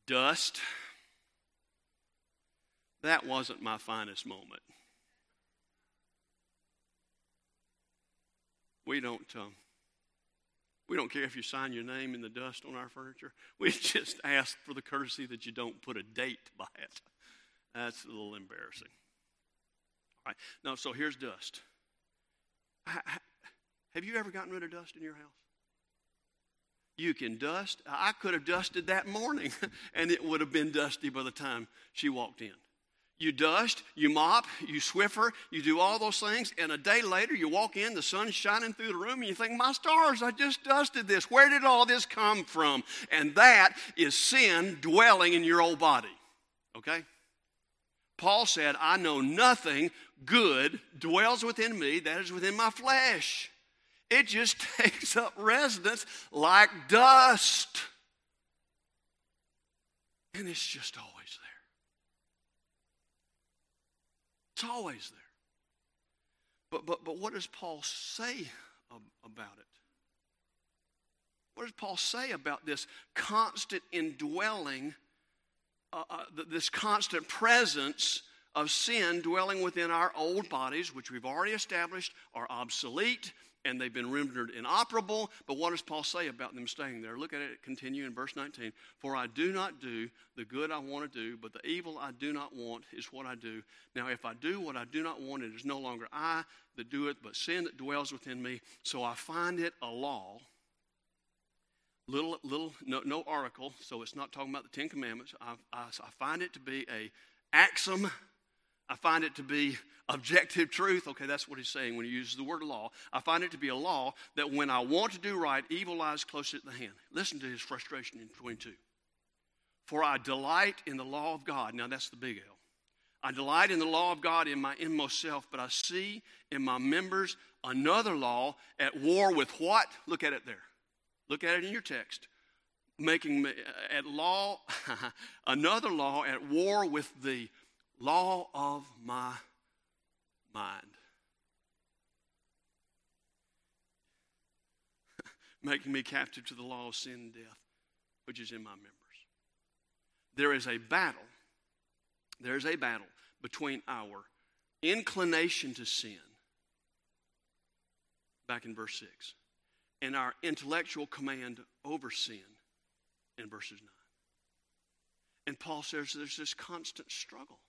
S3: Dust. That wasn't my finest moment. We don't. Um, we don't care if you sign your name in the dust on our furniture. We just ask for the courtesy that you don't put a date by it. That's a little embarrassing. All right. Now, so here's dust. Have you ever gotten rid of dust in your house? You can dust. I could have dusted that morning, and it would have been dusty by the time she walked in. You dust, you mop, you swiffer, you do all those things, and a day later you walk in, the sun's shining through the room, and you think, My stars, I just dusted this. Where did all this come from? And that is sin dwelling in your old body. Okay? Paul said, I know nothing good dwells within me, that is within my flesh. It just takes up residence like dust. And it's just always there. It's always there. But, but, but what does Paul say about it? What does Paul say about this constant indwelling, uh, uh, this constant presence of sin dwelling within our old bodies, which we've already established are obsolete and they've been rendered inoperable. But what does Paul say about them staying there? Look at it continue in verse 19. For I do not do the good I want to do, but the evil I do not want is what I do. Now, if I do what I do not want, it is no longer I that do it, but sin that dwells within me. So I find it a law. Little, little, no, no article, so it's not talking about the Ten Commandments. I, I, I find it to be a axiom I find it to be objective truth. Okay, that's what he's saying when he uses the word law. I find it to be a law that when I want to do right, evil lies close at the hand. Listen to his frustration in 22. For I delight in the law of God. Now that's the big L. I delight in the law of God in my inmost self, but I see in my members another law at war with what? Look at it there. Look at it in your text. Making me, uh, at law, another law at war with the law of my mind. Making me captive to the law of sin and death, which is in my members. There is a battle. There is a battle between our inclination to sin, back in verse 6, and our intellectual command over sin in verses 9. And Paul says there's this constant struggle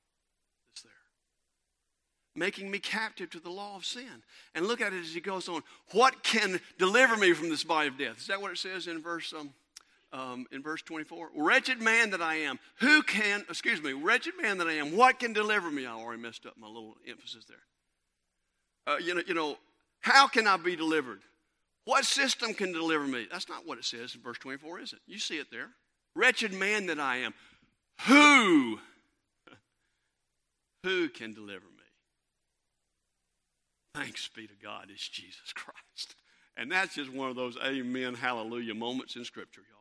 S3: making me captive to the law of sin. And look at it as he goes on. What can deliver me from this body of death? Is that what it says in verse um, um, in verse 24? Wretched man that I am, who can, excuse me, wretched man that I am, what can deliver me? I already messed up my little emphasis there. Uh, you, know, you know, how can I be delivered? What system can deliver me? That's not what it says in verse 24, is it? You see it there. Wretched man that I am, who, who can deliver me? Thanks be to God, it's Jesus Christ. And that's just one of those amen, hallelujah moments in Scripture, y'all.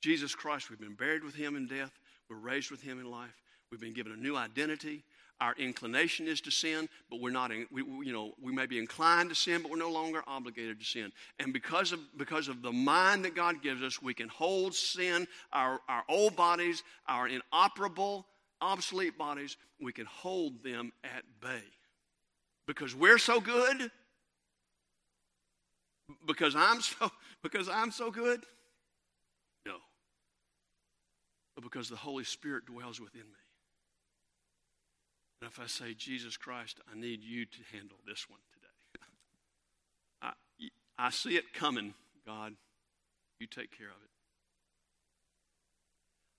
S3: Jesus Christ, we've been buried with him in death, we're raised with him in life, we've been given a new identity. Our inclination is to sin, but we're not, in, we, you know, we may be inclined to sin, but we're no longer obligated to sin. And because of, because of the mind that God gives us, we can hold sin, our, our old bodies, our inoperable, obsolete bodies, we can hold them at bay because we're so good? Because I'm so because I'm so good? No. But because the Holy Spirit dwells within me. And if I say, Jesus Christ, I need you to handle this one today. I, I see it coming, God. You take care of it.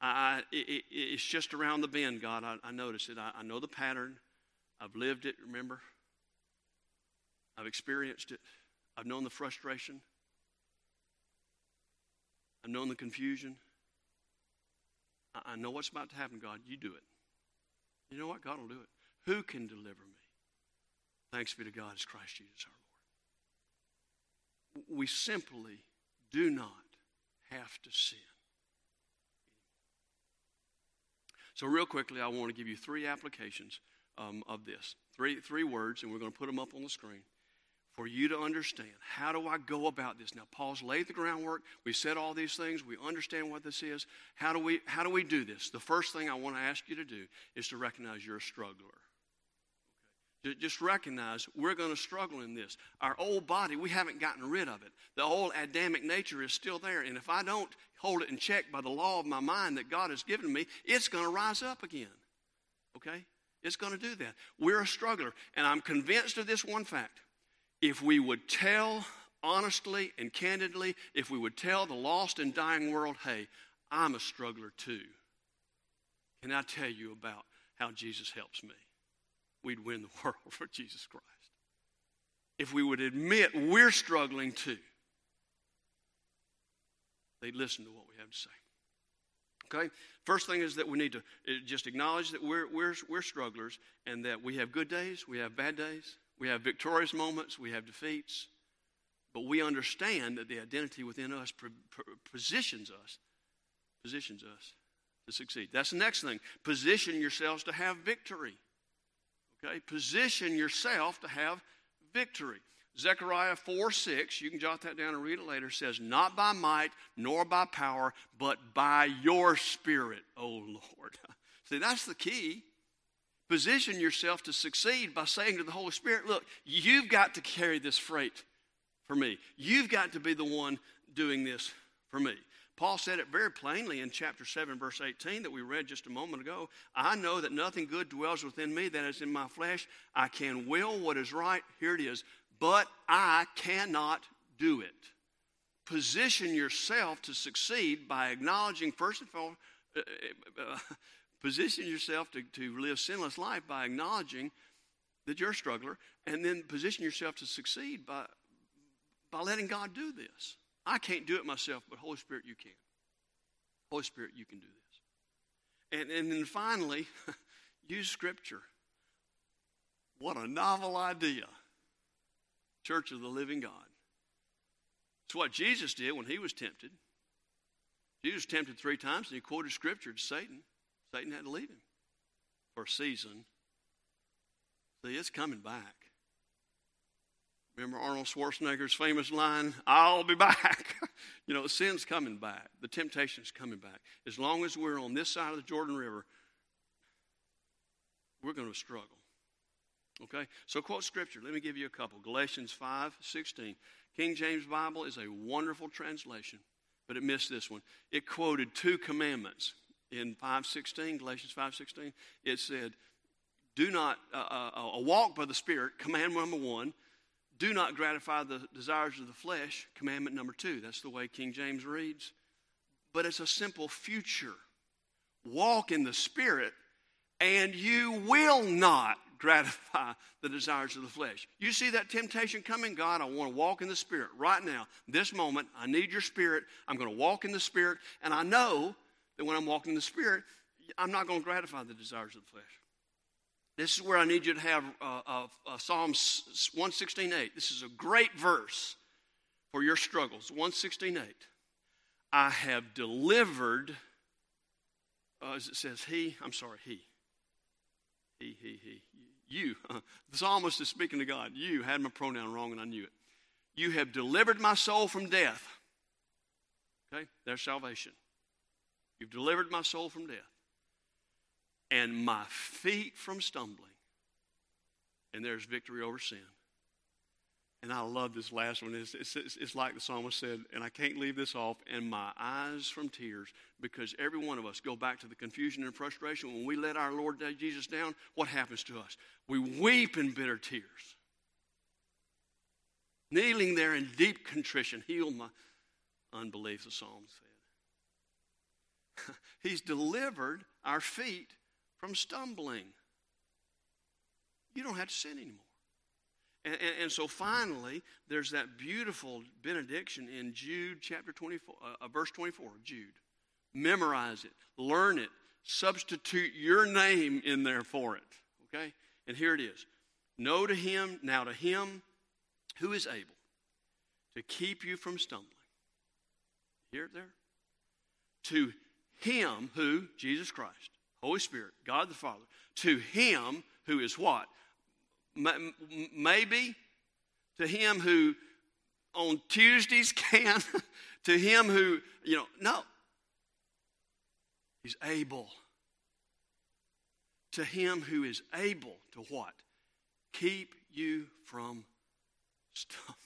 S3: I, it, it's just around the bend, God. I, I notice it. I, I know the pattern. I've lived it, remember? I've experienced it. I've known the frustration. I've known the confusion. I, I know what's about to happen, God. You do it. You know what? God will do it. Who can deliver me? Thanks be to God, as Christ Jesus our Lord. We simply do not have to sin. So, real quickly, I want to give you three applications um, of this. Three, three words, and we're going to put them up on the screen for you to understand. How do I go about this? Now, Paul's laid the groundwork. We said all these things. We understand what this is. How do we, how do, we do this? The first thing I want to ask you to do is to recognize you're a struggler. Just recognize we're going to struggle in this. Our old body, we haven't gotten rid of it. The old Adamic nature is still there. And if I don't hold it in check by the law of my mind that God has given me, it's going to rise up again. Okay? It's going to do that. We're a struggler. And I'm convinced of this one fact. If we would tell honestly and candidly, if we would tell the lost and dying world, hey, I'm a struggler too, can I tell you about how Jesus helps me? we'd win the world for Jesus Christ. If we would admit we're struggling too, they'd listen to what we have to say. Okay? First thing is that we need to uh, just acknowledge that we're, we're, we're strugglers and that we have good days, we have bad days, we have victorious moments, we have defeats. But we understand that the identity within us positions us, positions us to succeed. That's the next thing. Position yourselves to have victory. Okay, position yourself to have victory. Zechariah 4 6, you can jot that down and read it later, says, Not by might nor by power, but by your spirit, O Lord. See, that's the key. Position yourself to succeed by saying to the Holy Spirit, Look, you've got to carry this freight for me. You've got to be the one doing this for me. Paul said it very plainly in chapter 7, verse 18, that we read just a moment ago. I know that nothing good dwells within me, that is in my flesh. I can will what is right. Here it is. But I cannot do it. Position yourself to succeed by acknowledging, first and foremost, uh, uh, uh, position yourself to, to live sinless life by acknowledging that you're a struggler, and then position yourself to succeed by, by letting God do this. I can't do it myself, but Holy Spirit, you can. Holy Spirit, you can do this. And, and then finally, use Scripture. What a novel idea. Church of the living God. It's what Jesus did when he was tempted. Jesus was tempted three times and he quoted Scripture to Satan. Satan had to leave him for a season. See, it's coming back. Remember Arnold Schwarzenegger's famous line, I'll be back. you know, sin's coming back. The temptation's coming back. As long as we're on this side of the Jordan River, we're going to struggle. Okay? So quote scripture. Let me give you a couple. Galatians 5, 16. King James Bible is a wonderful translation, but it missed this one. It quoted two commandments. In 5.16, Galatians 5.16, it said, do not uh, uh, walk by the Spirit, command number one, do not gratify the desires of the flesh, commandment number two. That's the way King James reads. But it's a simple future. Walk in the Spirit, and you will not gratify the desires of the flesh. You see that temptation coming? God, I want to walk in the Spirit right now. This moment, I need your Spirit. I'm going to walk in the Spirit, and I know that when I'm walking in the Spirit, I'm not going to gratify the desires of the flesh. This is where I need you to have uh, uh, uh, Psalms 116.8. This is a great verse for your struggles. 116.8. I have delivered, uh, as it says, he, I'm sorry, he. He, he, he. You. the psalmist is speaking to God. You had my pronoun wrong and I knew it. You have delivered my soul from death. Okay? There's salvation. You've delivered my soul from death and my feet from stumbling. And there's victory over sin. And I love this last one. It's, it's, it's, like the psalmist said, and I can't leave this off, and my eyes from tears, because every one of us go back to the confusion and frustration. When we let our Lord Jesus down, what happens to us? We weep in bitter tears. Kneeling there in deep contrition, heal my unbelief, the psalm said. He's delivered our feet from stumbling. You don't have to sin anymore. And, and, and so finally, there's that beautiful benediction in Jude chapter 24, uh, uh verse 24 Jude. Memorize it, learn it, substitute your name in there for it. Okay? And here it is. Know to him, now to him who is able to keep you from stumbling. Hear it there? To him who, Jesus Christ, Holy Spirit, God the Father, to him who is what? Maybe to him who on Tuesdays can, to him who, you know, no. He's able. To him who is able to what? Keep you from stuff.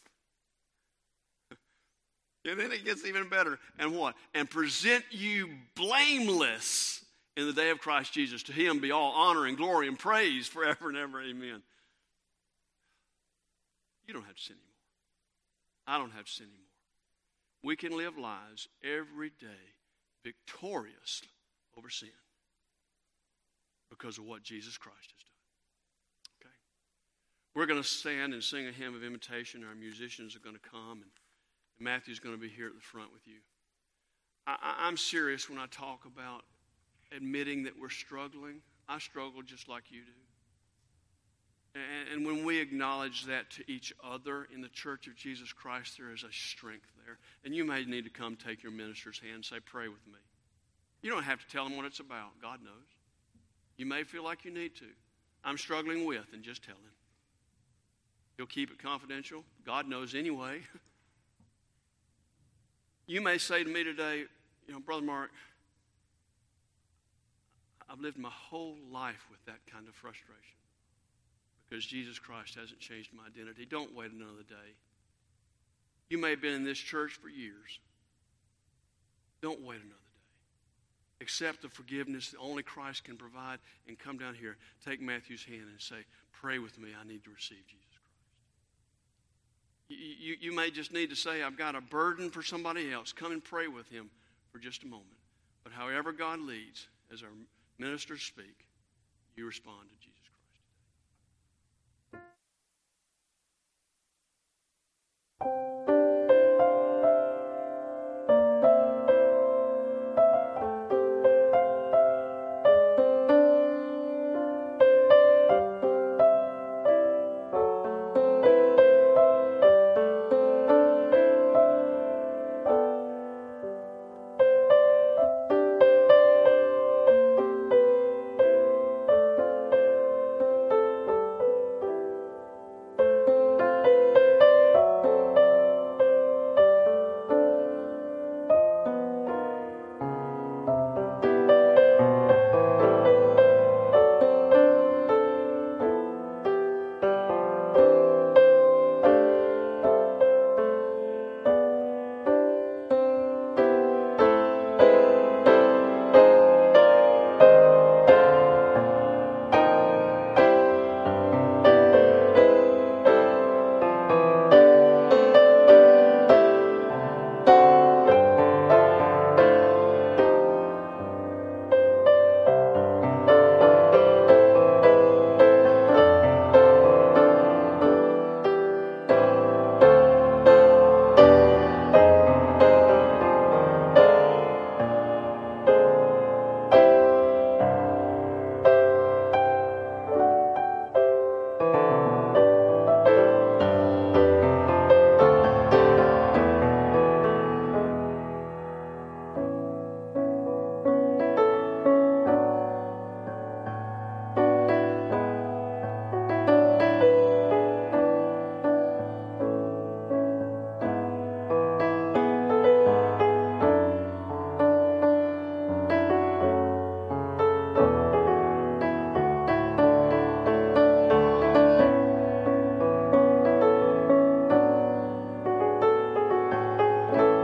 S3: And then it gets even better. And what? And present you blameless in the day of Christ Jesus. To him be all honor and glory and praise forever and ever. Amen. You don't have to sin anymore. I don't have to sin anymore. We can live lives every day victorious over sin because of what Jesus Christ has done. Okay? We're going to stand and sing a hymn of invitation. Our musicians are going to come, and Matthew's going to be here at the front with you. I, am serious when I talk about admitting that we're struggling. I struggle just like you do. And, and when we acknowledge that to each other in the church of Jesus Christ, there is a strength there. And you may need to come take your minister's hand and say, Pray with me. You don't have to tell him what it's about. God knows. You may feel like you need to. I'm struggling with, and just tell him. He'll keep it confidential. God knows anyway. you may say to me today, you know, Brother Mark, I've lived my whole life with that kind of frustration because Jesus Christ hasn't changed my identity. Don't wait another day. You may have been in this church for years. Don't wait another day. Accept the forgiveness that only Christ can provide and come down here, take Matthew's hand and say, Pray with me. I need to receive Jesus you, you may just need to say, I've got a burden for somebody else. Come and pray with him for just a moment. But however God leads, as our ministers speak, you respond to Jesus.